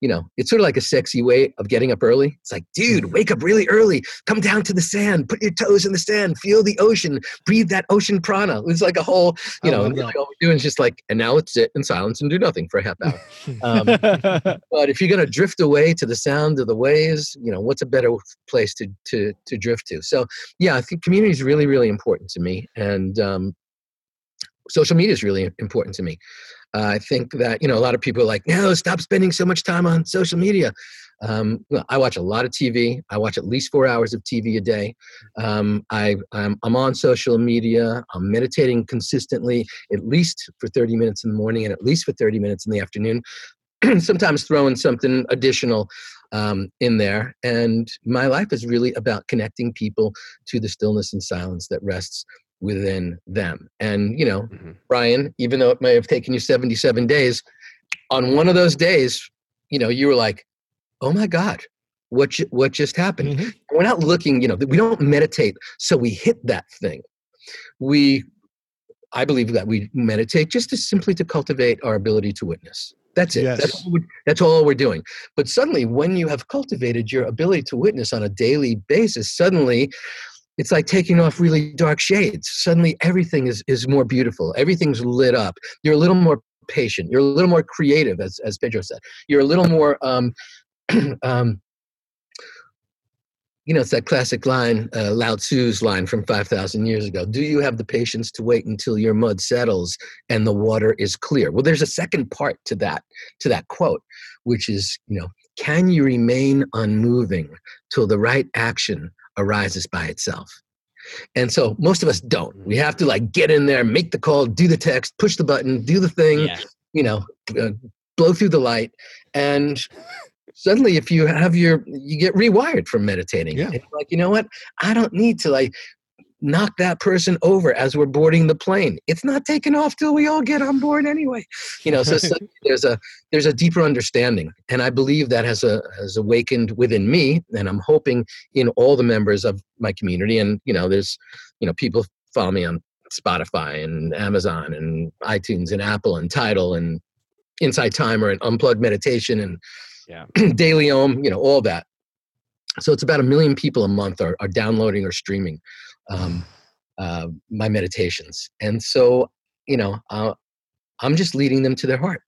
you know, it's sort of like a sexy way of getting up early. It's like, dude, wake up really early, come down to the sand, put your toes in the sand, feel the ocean, breathe that ocean prana. It's like a whole, you know, and that. all we're doing is just like, and now let's sit in silence and do nothing for a half hour. Um, but if you're going to drift away to the sound of the waves, you know, what's a better place to to to drift to? So, yeah, I think community is really really important to me, and um, social media is really important to me. I think that you know a lot of people are like, no, stop spending so much time on social media. Um, I watch a lot of TV. I watch at least four hours of TV a day. Um, I, I'm, I'm on social media. I'm meditating consistently, at least for 30 minutes in the morning and at least for 30 minutes in the afternoon. Sometimes throwing something additional um, in there. And my life is really about connecting people to the stillness and silence that rests within them. And, you know, Mhm. Bryan, even though it may have taken you 77 days, on one of those days, you know, you were like, oh my God, what, ju- what just happened? Mhm. We're not looking, you know, we don't meditate so we hit that thing. We, I believe that we meditate just to simply to cultivate our ability to witness. That's it. That's, all that's all we're doing. But suddenly, when you have cultivated your ability to witness on a daily basis, suddenly it's like taking off really dark shades. Suddenly everything is, is more beautiful. Everything's lit up. You're a little more patient. You're a little more creative, as, as Pedro said. You're a little more, um, um, you know, it's that classic line, uh, Lao Tzu's line from 5,000 years ago. Do you have the patience to wait until your mud settles and the water is clear? Well, there's a second part to that, to that quote, which is, you know, can you remain unmoving till the right action arises by itself? And so most of us don't. We have to like get in there, make the call, do the text, push the button, do the thing, yeah. you know, uh, blow through the light. And suddenly if you have your you get rewired from meditating yeah. like you know what i don't need to like knock that person over as we're boarding the plane. It's not taking off till we all get on board anyway. You know so, so there's a there's a deeper understanding. And i believe that has a has awakened within me and i'm hoping in all the members of my community. And you know there's you know people follow me on spotify and amazon and itunes and apple and tidal and Insight Timer and unplugged meditation and yeah. Daily Om, you know, all that. So it's about a million people a month are, are downloading or streaming um, uh, my meditations. And so, you know, uh, I'm just leading them to their heart.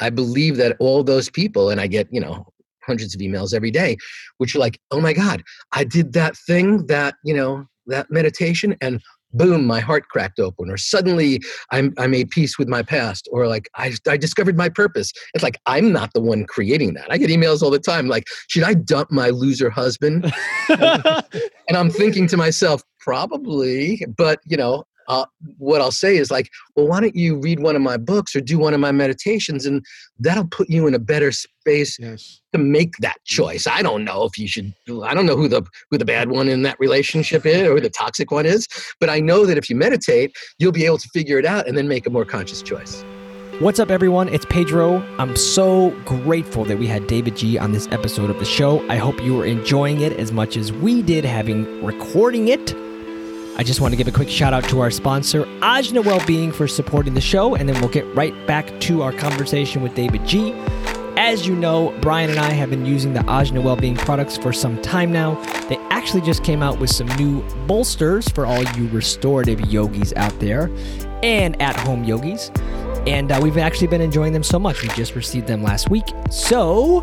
I believe that all those people, and I get, you know, hundreds of emails every day, which are like, oh my God, I did that thing, that, you know, that meditation, and boom, my heart cracked open, or suddenly I'm, I made peace with my past, or like I, I discovered my purpose. It's like I'm not the one creating that. I get emails all the time like, should I dump my loser husband? and I'm thinking to myself, probably, but you know, uh, what I'll say is like, well, why don't you read one of my books or do one of my meditations, and that'll put you in a better space yes. to make that choice. I don't know if you should. I don't know who the who the bad one in that relationship is or the toxic one is, but I know that if you meditate, you'll be able to figure it out and then make a more conscious choice. What's up, everyone? It's Pedro. I'm so grateful that we had Davidji on this episode of the show. I hope you were enjoying it as much as we did having recording it. I just want to give a quick shout out to our sponsor, Ajna Wellbeing, for supporting the show, and then we'll get right back to our conversation with Davidji. As you know, Bryan and I have been using the Ajna Wellbeing products for some time now. They actually just came out with some new bolsters for all you restorative yogis out there and at home yogis. And uh, we've actually been enjoying them so much. We just received them last week. So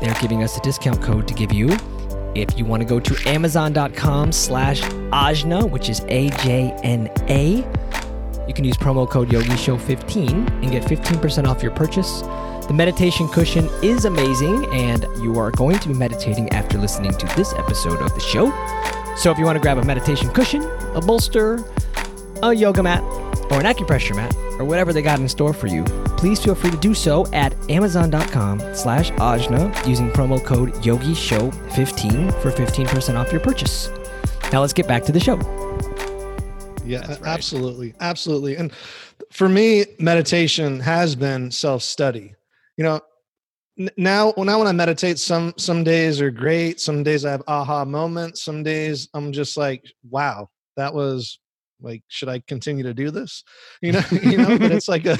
they're giving us a discount code to give you if you want to go to amazon.com slash ajna, which is A-J-N-A, you can use promo code YogiShow15 and get 15% off your purchase. The meditation cushion is amazing, and you are going to be meditating after listening to this episode of the show. So if you want to grab a meditation cushion, a bolster, a yoga mat, or an acupressure mat, or whatever they got in store for you, please feel free to do so at amazon.com slash ajna using promo code yogishow15 for 15% off your purchase. Now let's get back to the show. Yeah, right. absolutely. Absolutely. And for me, meditation has been self-study. You know, now now when I meditate, some some days are great. Some days I have aha moments. Some days I'm just like, wow, that was like should i continue to do this you know you know but it's like a,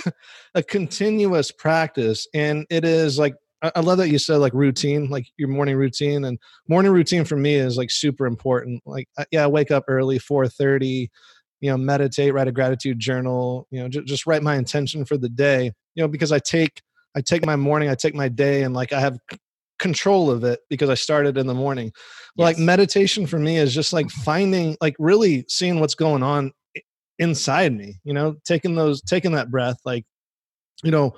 a continuous practice and it is like I love that you said like routine, like your morning routine, and morning routine for me is like super important. Like, yeah, I wake up early, four thirty, you know, meditate, write a gratitude journal, you know, j- just write my intention for the day, you know, because I take I take my morning, I take my day, and like I have control of it because I started in the morning. Yes. Like meditation for me is just like mm-hmm. finding, like really seeing what's going on inside me, you know, taking those, taking that breath, like, you know,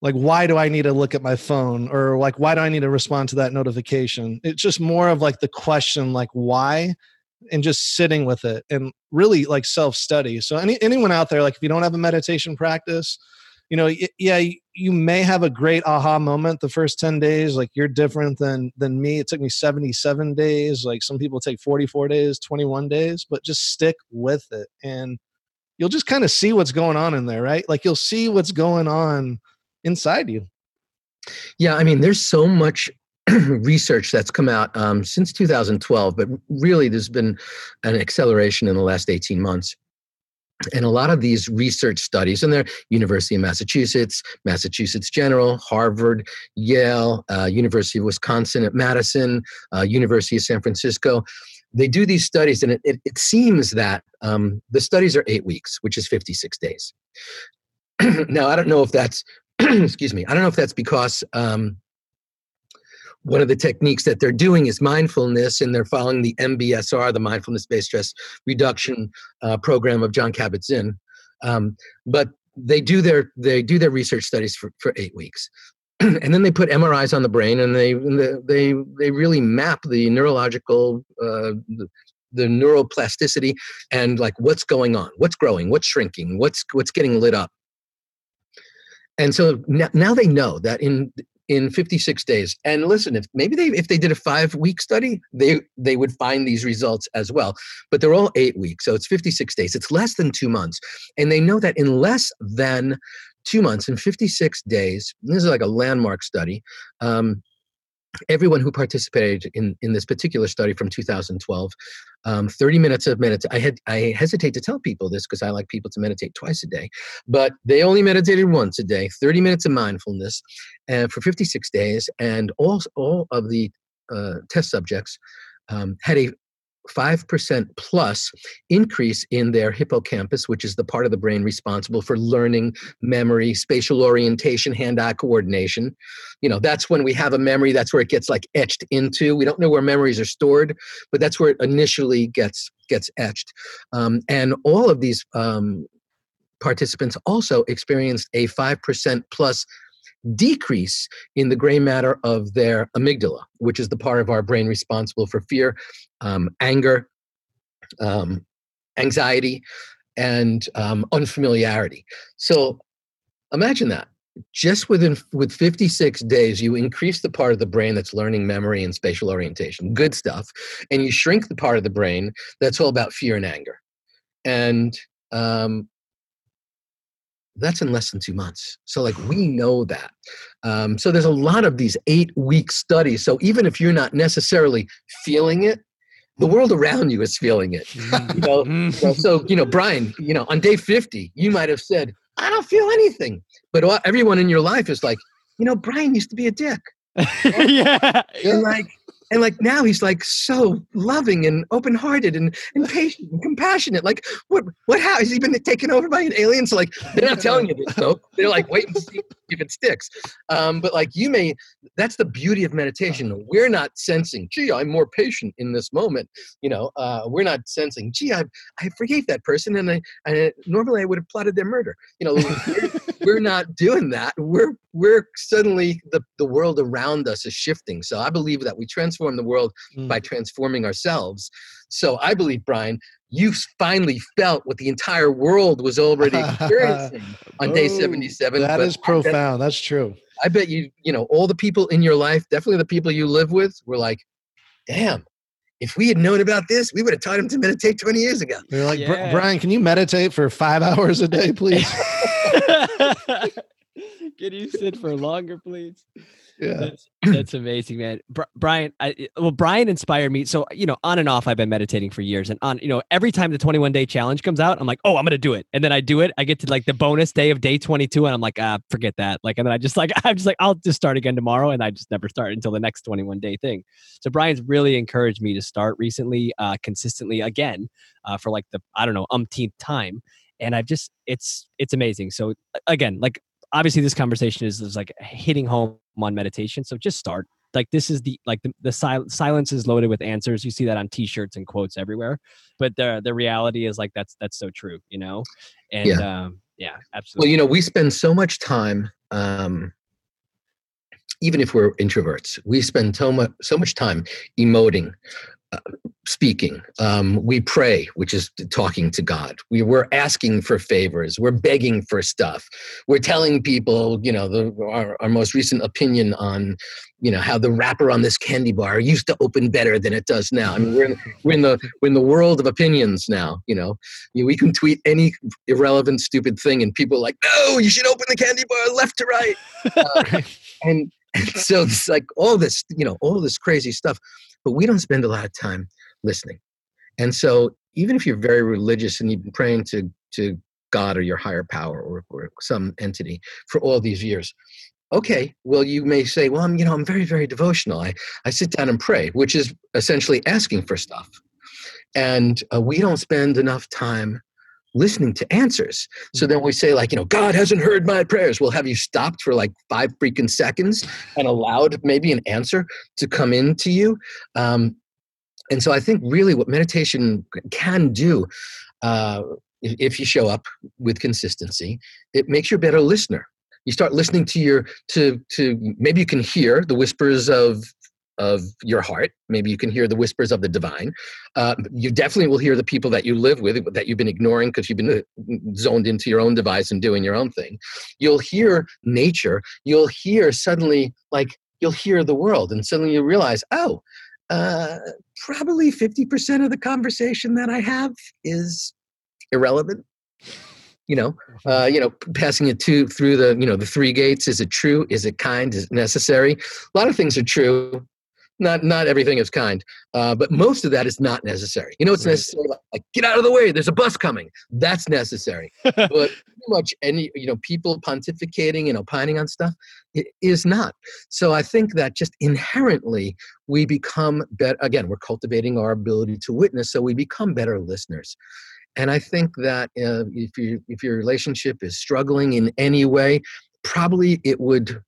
like why do I need to look at my phone or like why do I need to respond to that notification? It's just more of like the question, like why and just sitting with it and really like self study. So any anyone out there, like if you don't have a meditation practice, you know yeah you may have a great aha moment the first 10 days like you're different than than me. It took me 77 days like some people take 44 days 21 days but just stick with it and you'll just kind of see what's going on in there right? Like you'll see what's going on inside you. Yeah i mean there's so much research that's come out um, since 2012 but really there's been an acceleration in the last 18 months and a lot of these research studies, and they're University of Massachusetts, Massachusetts General, Harvard, Yale, uh, University of Wisconsin at Madison, uh, University of San Francisco, they do these studies, and it, it, it seems that um, the studies are eight weeks, which is 56 days. now, I don't know if that's, excuse me, I don't know if that's because um, one of the techniques that they're doing is mindfulness, and they're following the MBSR, the mindfulness based stress reduction uh, program of Jon Kabat-Zinn. Um, but they do their they do their research studies for, for eight weeks and then they put MRIs on the brain and they they they really map the neurological uh, the, the neuroplasticity and like what's going on what's growing what's shrinking what's what's getting lit up and so now they know that in in 56 days. And listen if maybe they if they did a five week study they they would find these results as well. But they're all eight weeks so it's 56 days. It's less than two months. And they know that in less than two months in 56 days this is like a landmark study um, everyone who participated in, in this particular study from 2012 um, 30 minutes of meditation i had i hesitate to tell people this because i like people to meditate twice a day but they only meditated once a day 30 minutes of mindfulness and for 56 days and all, all of the uh, test subjects um, had a 5% plus increase in their hippocampus, which is the part of the brain responsible for learning, memory, spatial orientation, hand eye coordination. You know, that's when we have a memory, that's where it gets like etched into. We don't know where memories are stored, but that's where it initially gets gets etched. Um, and all of these um, participants also experienced a 5% plus decrease in the gray matter of their amygdala, which is the part of our brain responsible for fear, um, anger, um, anxiety, and um, unfamiliarity. So imagine that. Just within with 56 days, you increase the part of the brain that's learning memory and spatial orientation, good stuff, and you shrink the part of the brain that's all about fear and anger. And um, that's in less than two months. So, like, we know that. Um, so, there's a lot of these eight week studies. So, even if you're not necessarily feeling it, the world around you is feeling it. you know, mm-hmm. so, you know, Bryan, you know, on day 50, you might have said, I don't feel anything. But everyone in your life is like, you know, Bryan used to be a dick. yeah. And like, and like now he's like so loving and open-hearted and, and patient and compassionate. Like what what how? Has he been taken over by an alien? So like they're not telling you this though. They're like wait and see if it sticks. Um, but like you may that's the beauty of meditation we're not sensing gee i'm more patient in this moment you know? Uh, we're not sensing gee i i forgave that person and i, I normally i would have plotted their murder. You know we're, we're not doing that we're we're suddenly the, the world around us is shifting so i believe that we transform the world mm. by transforming ourselves so i believe Bryan you finally felt what the entire world was already experiencing on day 77 that is profound bet, that's true i bet you you know all the people in your life definitely the people you live with were like damn if we had known about this, we would have taught him to meditate 20 years ago. They're like, yeah. Bryan, can you meditate for five hours a day, please? Can you sit for longer, please? Yeah, that's, that's amazing, man. Br- Bryan, I, well, Bryan inspired me. So you know, on and off, I've been meditating for years, and on you know, every time the 21 day challenge comes out, I'm like, oh, I'm gonna do it, and then I do it. I get to like the bonus day of day 22, and I'm like, ah, forget that. Like, and then I just like, I'm just like, I'll just start again tomorrow, and I just never start until the next 21 day thing. So Bryan's really encouraged me to start recently, uh, consistently again, uh, for like the I don't know umpteenth time and I've just it's it's amazing. So again, like obviously this conversation is, is like hitting home on meditation. So just start. Like this is the like the, the sil- silence is loaded with answers. You see that on t-shirts and quotes everywhere. But the the reality is like that's that's so true, you know? And yeah, um, yeah absolutely. Well, you know, we spend so much time um even if we're introverts, we spend so much so much time emoting, uh, speaking. Um, we pray, which is talking to God. We, we're asking for favors. We're begging for stuff. We're telling people, you know, the, our, our most recent opinion on, you know, how the wrapper on this candy bar used to open better than it does now. I mean, we're in, we're in the we're in the world of opinions now. You know, we can tweet any irrelevant, stupid thing, and people are like, no, you should open the candy bar left to right. Uh, and so it's like all this, you know, all this crazy stuff but we don't spend a lot of time listening. And so even if you're very religious and you've been praying to to God or your higher power or, or some entity for all these years, okay, well you may say, well, I'm you know I'm very very devotional. I I sit down and pray, which is essentially asking for stuff. and uh, we don't spend enough time listening to answers. So then we say, like, you know, God hasn't heard my prayers. Well, have you stopped for like five freaking seconds and allowed maybe an answer to come into you? Um, and so I think really what meditation can do, uh, if you show up with consistency, it makes you a better listener. You start listening to your to to maybe you can hear the whispers of of your heart. Maybe you can hear the whispers of the divine. Uh, you definitely will hear the people that you live with that you've been ignoring because you've been uh, zoned into your own device and doing your own thing. You'll hear nature. You'll hear suddenly, like, you'll hear the world, and suddenly you realize, oh, uh, probably 50% of the conversation that I have is irrelevant you know mm-hmm. uh, you know passing it to through the you know the three gates is it true is it kind is it necessary a lot of things are true not not everything is kind uh, but most of that is not necessary. You know it's right. necessary? Like get out of the way there's a bus coming. That's necessary. But pretty much any you know people pontificating and opining on stuff it is not. So i think that just inherently we become better again we're cultivating our ability to witness so we become better listeners. And i think that uh, if you if your relationship is struggling in any way probably it would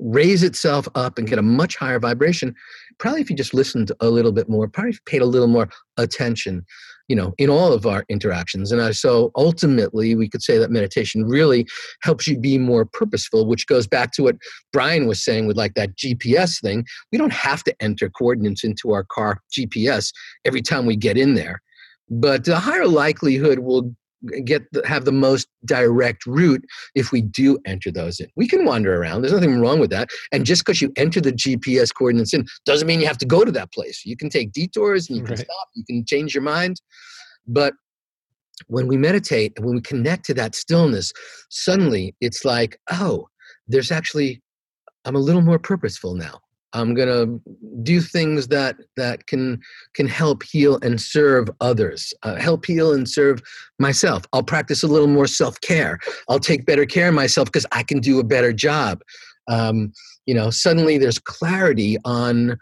raise itself up and get a much higher vibration probably if you just listened a little bit more probably paid a little more attention you know in all of our interactions. And so ultimately we could say that meditation really helps you be more purposeful which goes back to what Bryan was saying with like that gps thing. We don't have to enter coordinates into our car gps every time we get in there. But the higher likelihood will get the, have the most direct route if we do enter those in. We can wander around. There's nothing wrong with that. And just because you enter the GPS coordinates in doesn't mean you have to go to that place. You can take detours and you can right. stop. You can change your mind. But when we meditate and when we connect to that stillness, suddenly it's like, oh, there's actually I'm a little more purposeful now. I'm gonna do things that that can can help heal and serve others, uh, help heal and serve myself. I'll practice a little more self care. I'll take better care of myself because I can do a better job. Um, you know, suddenly there's clarity on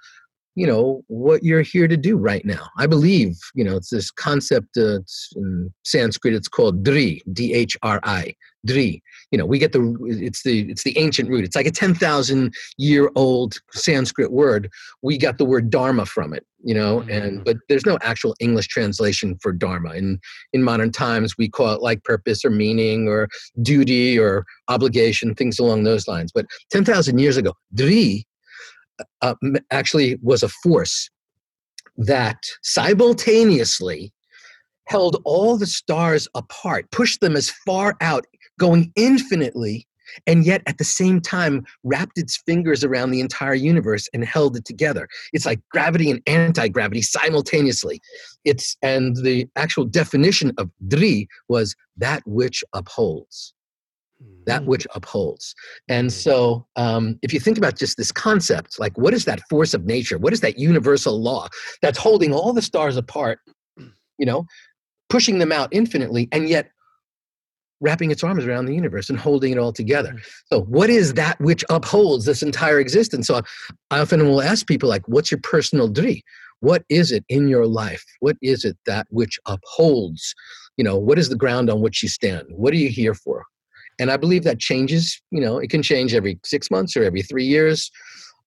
you know what you're here to do right now. I believe you know it's this concept uh, it's in sanskrit it's called dri d-h-r-i dri. You know we get the it's the it's the ancient root. It's like a 10,000 year old sanskrit word. We got the word dharma from it you know and mm. but there's no actual english translation for dharma. In in modern times we call it like purpose or meaning or duty or obligation things along those lines. But 10,000 years ago dri uh, actually was a force that simultaneously held all the stars apart, pushed them as far out, going infinitely, and yet at the same time wrapped its fingers around the entire universe and held it together. It's like gravity and anti-gravity simultaneously. It's and the actual definition of dri was that which upholds that mm-hmm. which upholds. And mm-hmm. so, um, if you think about just this concept, like what is that force of nature? What is that universal law that's holding all the stars apart, you know, pushing them out infinitely, and yet wrapping its arms around the universe and holding it all together. Mm. So, what is that which upholds this entire existence? So, I often will ask people, like, what's your personal dri? What is it in your life? What is it that which upholds? You know, what is the ground on which you stand? What are you here for? And I believe that changes. You know, it can change every six months or every three years.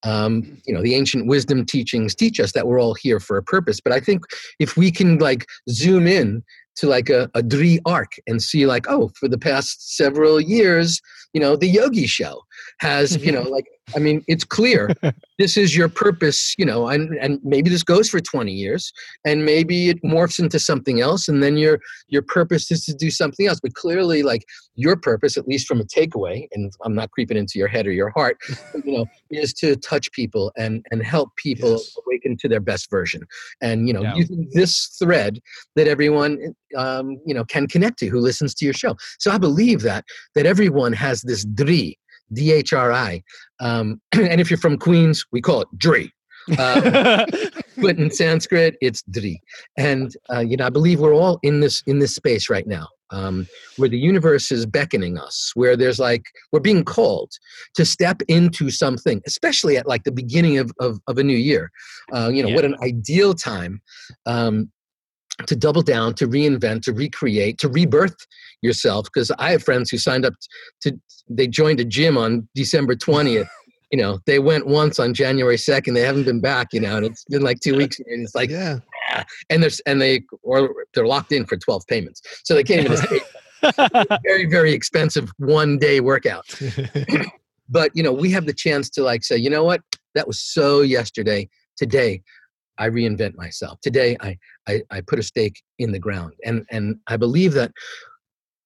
Um, you know, the ancient wisdom teachings teach us that we're all here for a purpose. But I think if we can like zoom in to like a, a arc and see like, oh, for the past several years, you know, the Yogi show has, you know, like I mean, it's clear this is your purpose, you know, and, and maybe this goes for 20 years and maybe it morphs into something else and then your your purpose is to do something else. But clearly, like your purpose, at least from a takeaway, and I'm not creeping into your head or your heart, you know, is to touch people and and help people yes. awaken to their best version. And you know, yeah. using this thread that everyone um, you know can connect to who listens to your show. So I believe that that everyone has this dri D H R I. Um, and if you're from Queens, we call it Dri. Uh, but in Sanskrit, it's Dri. And uh, you know, I believe we're all in this in this space right now, um, where the universe is beckoning us, where there's like we're being called to step into something, especially at like the beginning of of, of a new year. Uh, you know, yeah. what an ideal time um, to double down, to reinvent, to recreate, to rebirth yourself. Because I have friends who signed up to, they joined a gym on December 20th. You know, they went once on January 2nd. They haven't been back, you know, and it's been like two weeks. And it's like, yeah. Ah. And there's, and they, or they're locked in for 12 payments. So they can't even escape. very, very expensive one day workout. but, you know, we have the chance to like say, you know what? That was so yesterday. Today, I reinvent myself. Today, I, I, I put a stake in the ground. And, and I believe that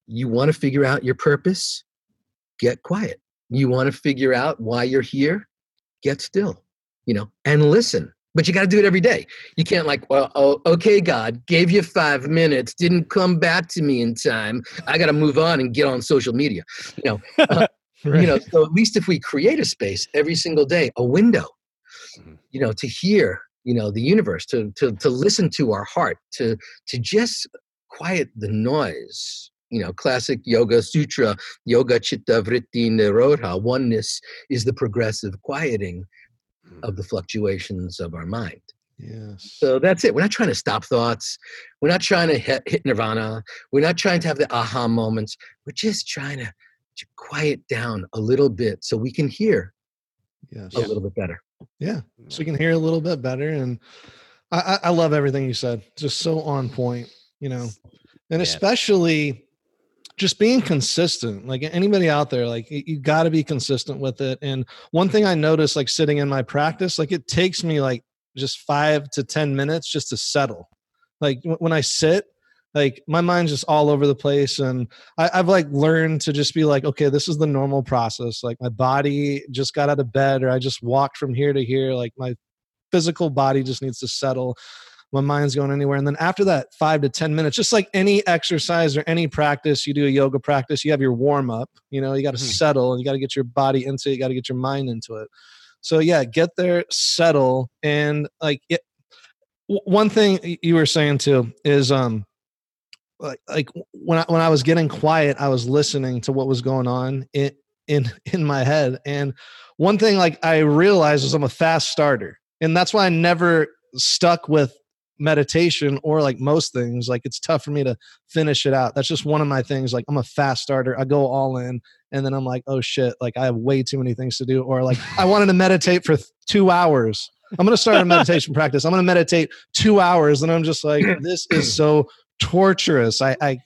you want to figure out your purpose, get quiet. You want to figure out why you're here, get still, you know, and listen. But you got to do it every day. You can't like, well, oh, okay, God, gave you five minutes, didn't come back to me in time. I got to move on and get on social media. You know, uh, right. you know. So at least if we create a space every single day, a window, mm-hmm. you know, to hear you know the universe to to to listen to our heart to to just quiet the noise. You know classic yoga sutra yoga chitta vritti nirodha oneness is the progressive quieting of mm. the fluctuations of our mind. Yes. so that's it. We're not trying to stop thoughts. We're not trying to hit, hit nirvana. We're not trying to have the aha moments. We're just trying to, to quiet down a little bit so we can hear yes. a little bit better yeah, so you can hear a little bit better, and I, I love everything you said. Just so on point, you know, and yeah. especially just being consistent. Like anybody out there, like you got to be consistent with it. And one thing I noticed, like sitting in my practice, like it takes me like just five to ten minutes just to settle. Like when I sit, like my mind's just all over the place and I, have like learned to just be like okay this is the normal process like my body just got out of bed or i just walked from here to here like my physical body just needs to settle my mind's going anywhere and then after that five to ten minutes just like any exercise or any practice you do a yoga practice you have your warm up you know you got to mm-hmm. settle and you got to get your body into it you got to get your mind into it so yeah get there settle and like it, one thing you were saying too is um like like when I when I was getting quiet, I was listening to what was going on in in in my head. And one thing like I realized is I'm a fast starter, and that's why I never stuck with meditation or like most things like it's tough for me to finish it out that's just one of my things like i'm a fast starter i go all in and then i'm like oh shit like i have way too many things to do or like i wanted to meditate for two hours i'm going to start a meditation practice i'm going to meditate two hours and i'm just like this is so torturous. I, I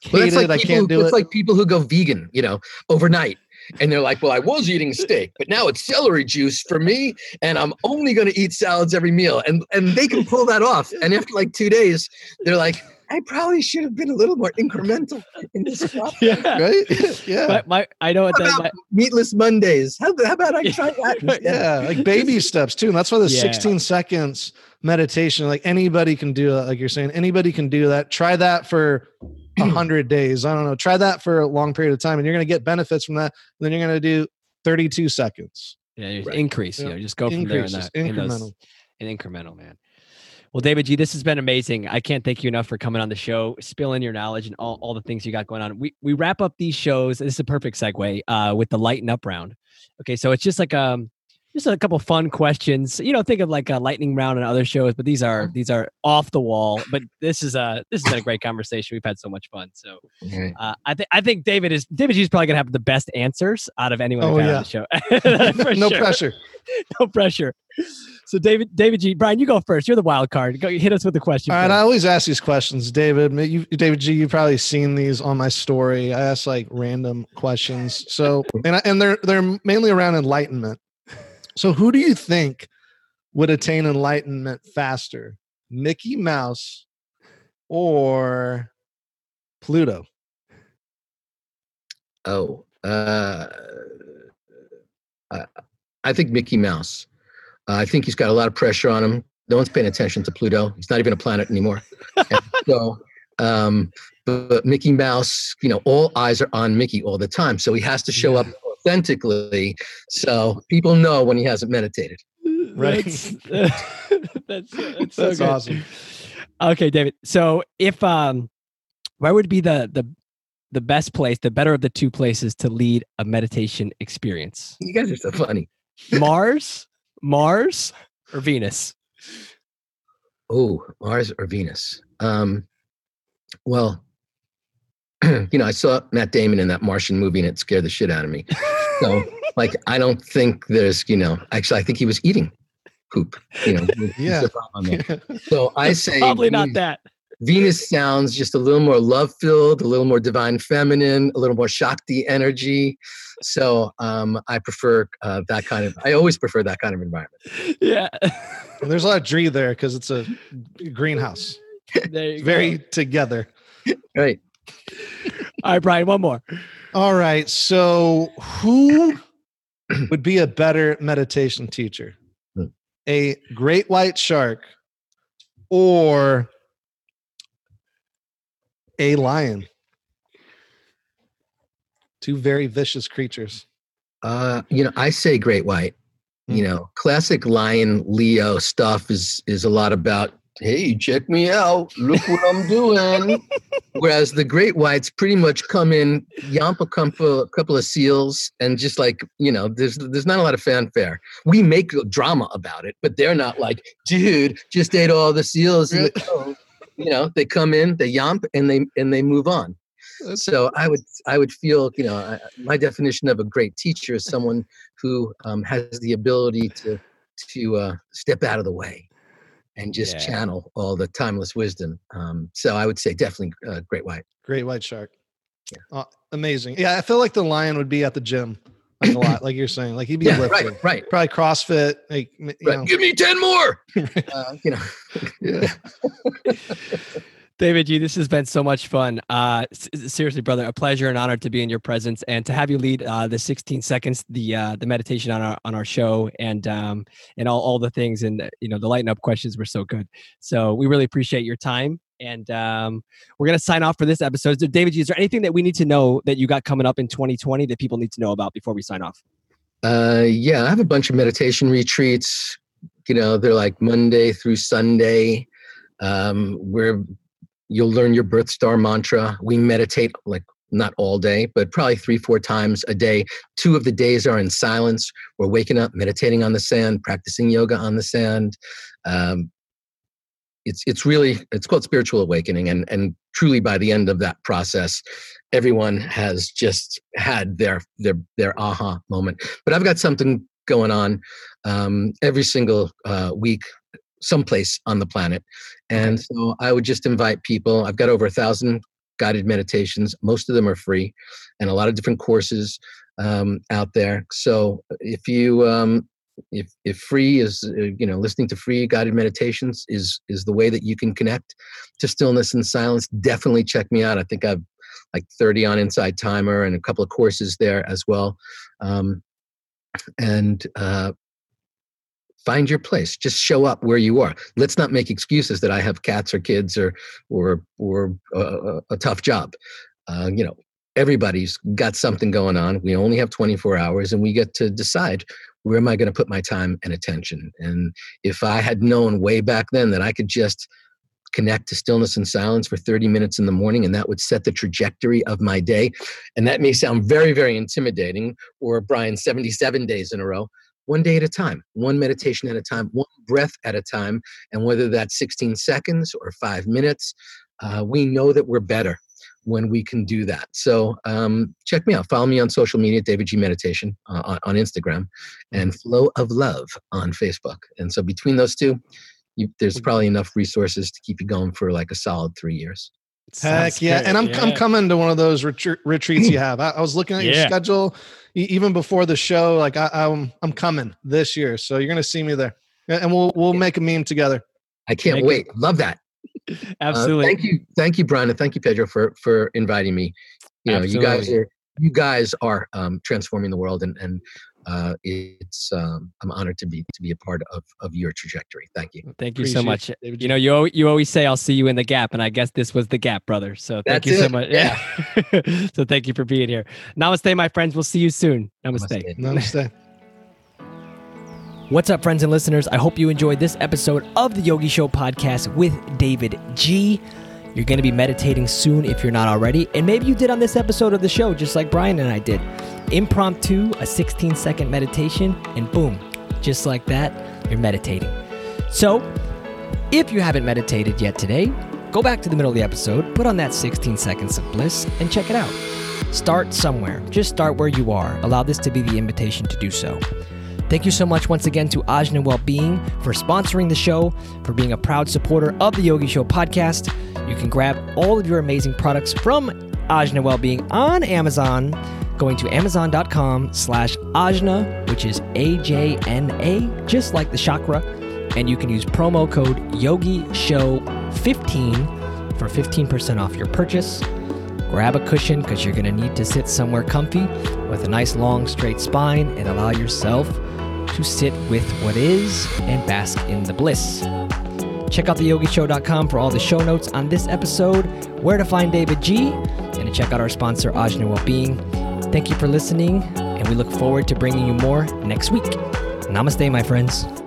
hate it. Like I can't do it's it. It's like people who go vegan, you know, overnight. And they're like, well, I was eating steak, but now it's celery juice for me, and I'm only going to eat salads every meal. And and they can pull that off. And after like two days, they're like, I probably should have been a little more incremental in this process. Yeah, right. yeah, my, my, I know what how that, meatless Mondays. How, how about I try that? yeah, like baby steps too. And that's why the yeah. 16 seconds meditation like anybody can do that like you're saying anybody can do that try that for a hundred days i don't know try that for a long period of time and you're going to get benefits from that and then you're going to do 32 seconds yeah right. increase yeah. you know just go from there in that incremental in, in incremental man well, Davidji, this has been amazing. I can't thank you enough for coming on the show, spilling your knowledge and all, all the things you got going on. We we wrap up these shows. This is a perfect segue uh, with the lighten up round. Okay, so it's just like um just a couple fun questions. You know, think of like a lightning round and other shows, but these are these are off the wall. But this is a this has been a great conversation. We've had so much fun. So uh, I think I think David is Davidji's probably gonna have the best answers out of anyone oh, yeah. on the show. no sure. pressure. no pressure. So David David G, Bryan, you go first. You're the wild card. Go hit us with the question. All right, I always ask these questions, David. You, Davidji, you've probably seen these on my story. I ask like random questions. So and I, and they're they're mainly around enlightenment. So, who do you think would attain enlightenment faster, Mickey Mouse or Pluto? Oh, uh, I, I think Mickey Mouse. Uh, I think he's got a lot of pressure on him. No one's paying attention to Pluto. He's not even a planet anymore. so, um, but, but, Mickey Mouse, you know, all eyes are on Mickey all the time. So he has to show up authentically. So people know when he hasn't meditated. Right. that's that's, that's, so that's awesome. Okay david. So if um where would be the the the best place the better of the two places to lead a meditation experience? You guys are so funny. Mars mars or venus Oh, Mars or Venus? Um, well, you know, I saw Matt Damon in that Martian movie and it scared the shit out of me. So, like, I don't think there's, you know, actually, I think he was eating poop. You know, yeah. So I say probably not that. Venus sounds just a little more love filled, a little more divine feminine, a little more Shakti energy. So um, I prefer uh, that kind of, I always prefer that kind of environment. Yeah. there's a lot of tree there because it's a greenhouse. Very go. together. Right. All right, Bryan, one more. All right. So who would be a better meditation teacher? Hmm. A great white shark or a lion. Two very vicious creatures. Uh, you know, I say great white. Mm. You know, classic lion Leo stuff is is a lot about hey, check me out, look what I'm doing. Whereas the great whites pretty much come in, yamp a couple, couple of seals, and just like you know, there's there's not a lot of fanfare. We make drama about it, but they're not like, dude, just ate all the seals. Really? The you know they come in they yomp and they and they move on. So i would i would feel you know I, my definition of a great teacher is someone who um, has the ability to to uh, step out of the way and just yeah. channel all the timeless wisdom. Um, so i would say definitely uh, great white. Great white shark. Yeah. Uh, amazing. Yeah i feel like the lion would be at the gym like a lot, like you're saying. Like he'd be yeah, lifting. right, right. Probably CrossFit. Like, right. Know. give me ten more. uh, you know, yeah. Davidji, this has been so much fun. Uh, seriously, brother, a pleasure and honor to be in your presence and to have you lead uh, the 16 seconds, the uh, the meditation on our on our show, and um, and all, all the things, and you know the lighten up questions were so good. So we really appreciate your time, and um, we're gonna sign off for this episode. So, David is there anything that we need to know that you got coming up in 2020 that people need to know about before we sign off? Uh, yeah, I have a bunch of meditation retreats. You know, they're like Monday through Sunday. Um, we're You'll learn your birth star mantra. We meditate like not all day, but probably three, four times a day. Two of the days are in silence. We're waking up, meditating on the sand, practicing yoga on the sand. Um, it's it's really it's called spiritual awakening, and and truly by the end of that process, everyone has just had their their their aha moment. But I've got something going on um, every single uh, week someplace on the planet. And so I would just invite people. I've got over a thousand guided meditations. Most of them are free, and a lot of different courses um, out there. So if you um, if if free is uh, you know listening to free guided meditations is is the way that you can connect to stillness and silence definitely check me out. I think i've like 30 on Insight Timer and a couple of courses there as well. Um, and uh, find your place. Just show up where you are. Let's not make excuses that i have cats or kids or or or uh, a tough job. Uh, you know everybody's got something going on we only have 24 hours and we get to decide where am i going to put my time and attention and if i had known way back then that i could just connect to stillness and silence for 30 minutes in the morning and that would set the trajectory of my day and that may sound very very intimidating or Bryan 77 days in a row one day at a time, one meditation at a time, one breath at a time. And whether that's 16 seconds or five minutes, uh, we know that we're better when we can do that. So um, check me out. Follow me on social media, Davidji Meditation uh, on, on, Instagram, and Flow of Love on Facebook. And so between those two, you, there's probably enough resources to keep you going for like a solid three years. Heck yeah! Great. And I'm yeah. I'm coming to one of those retreat, retreats you have. I, I was looking at yeah. your schedule even before the show. Like I, I'm I'm coming this year, so you're gonna see me there, and we'll we'll make a meme together. I can't make wait. It. Love that. Absolutely. Uh, thank you, thank you, Bryan, and thank you, Pedro, for for inviting me. You know, Absolutely. you guys are you guys are um, transforming the world, and and uh, it's um, I'm honored to be to be a part of of your trajectory. Thank you. Thank you Appreciate so much. You know, you you always say I'll see you in the gap, and I guess this was the gap, brother. So thank That's you it. so much. Yeah. so thank you for being here. Namaste, my friends. We'll see you soon. Namaste. Namaste. What's up, friends and listeners? I hope you enjoyed this episode of the Yogi Show podcast with David G. You're going to be meditating soon if you're not already. And maybe you did on this episode of the show, just like Bryan and I did. Impromptu, a 16 second meditation, and boom, just like that, you're meditating. So, If you haven't meditated yet today, go back to the middle of the episode, put on that 16 seconds of bliss, and check it out. Start somewhere. Just start where you are. Allow this to be the invitation to do so. Thank you so much once again to Ajna Wellbeing for sponsoring the show, for being a proud supporter of the Yogi Show podcast. You can grab all of your amazing products from Ajna Wellbeing on Amazon, going to amazon.com slash Ajna, which is A-J-N-A, just like the chakra. And you can use promo code Yogi Show 15 for 15% off your purchase. Grab a cushion because you're going to need to sit somewhere comfy with a nice long straight spine and allow yourself to sit with what is and bask in the bliss. Check out theyogishow.com for all the show notes on this episode, where to find Davidji, and to check out our sponsor, Ajna Wellbeing. Thank you for listening, and we look forward to bringing you more next week. Namaste, my friends.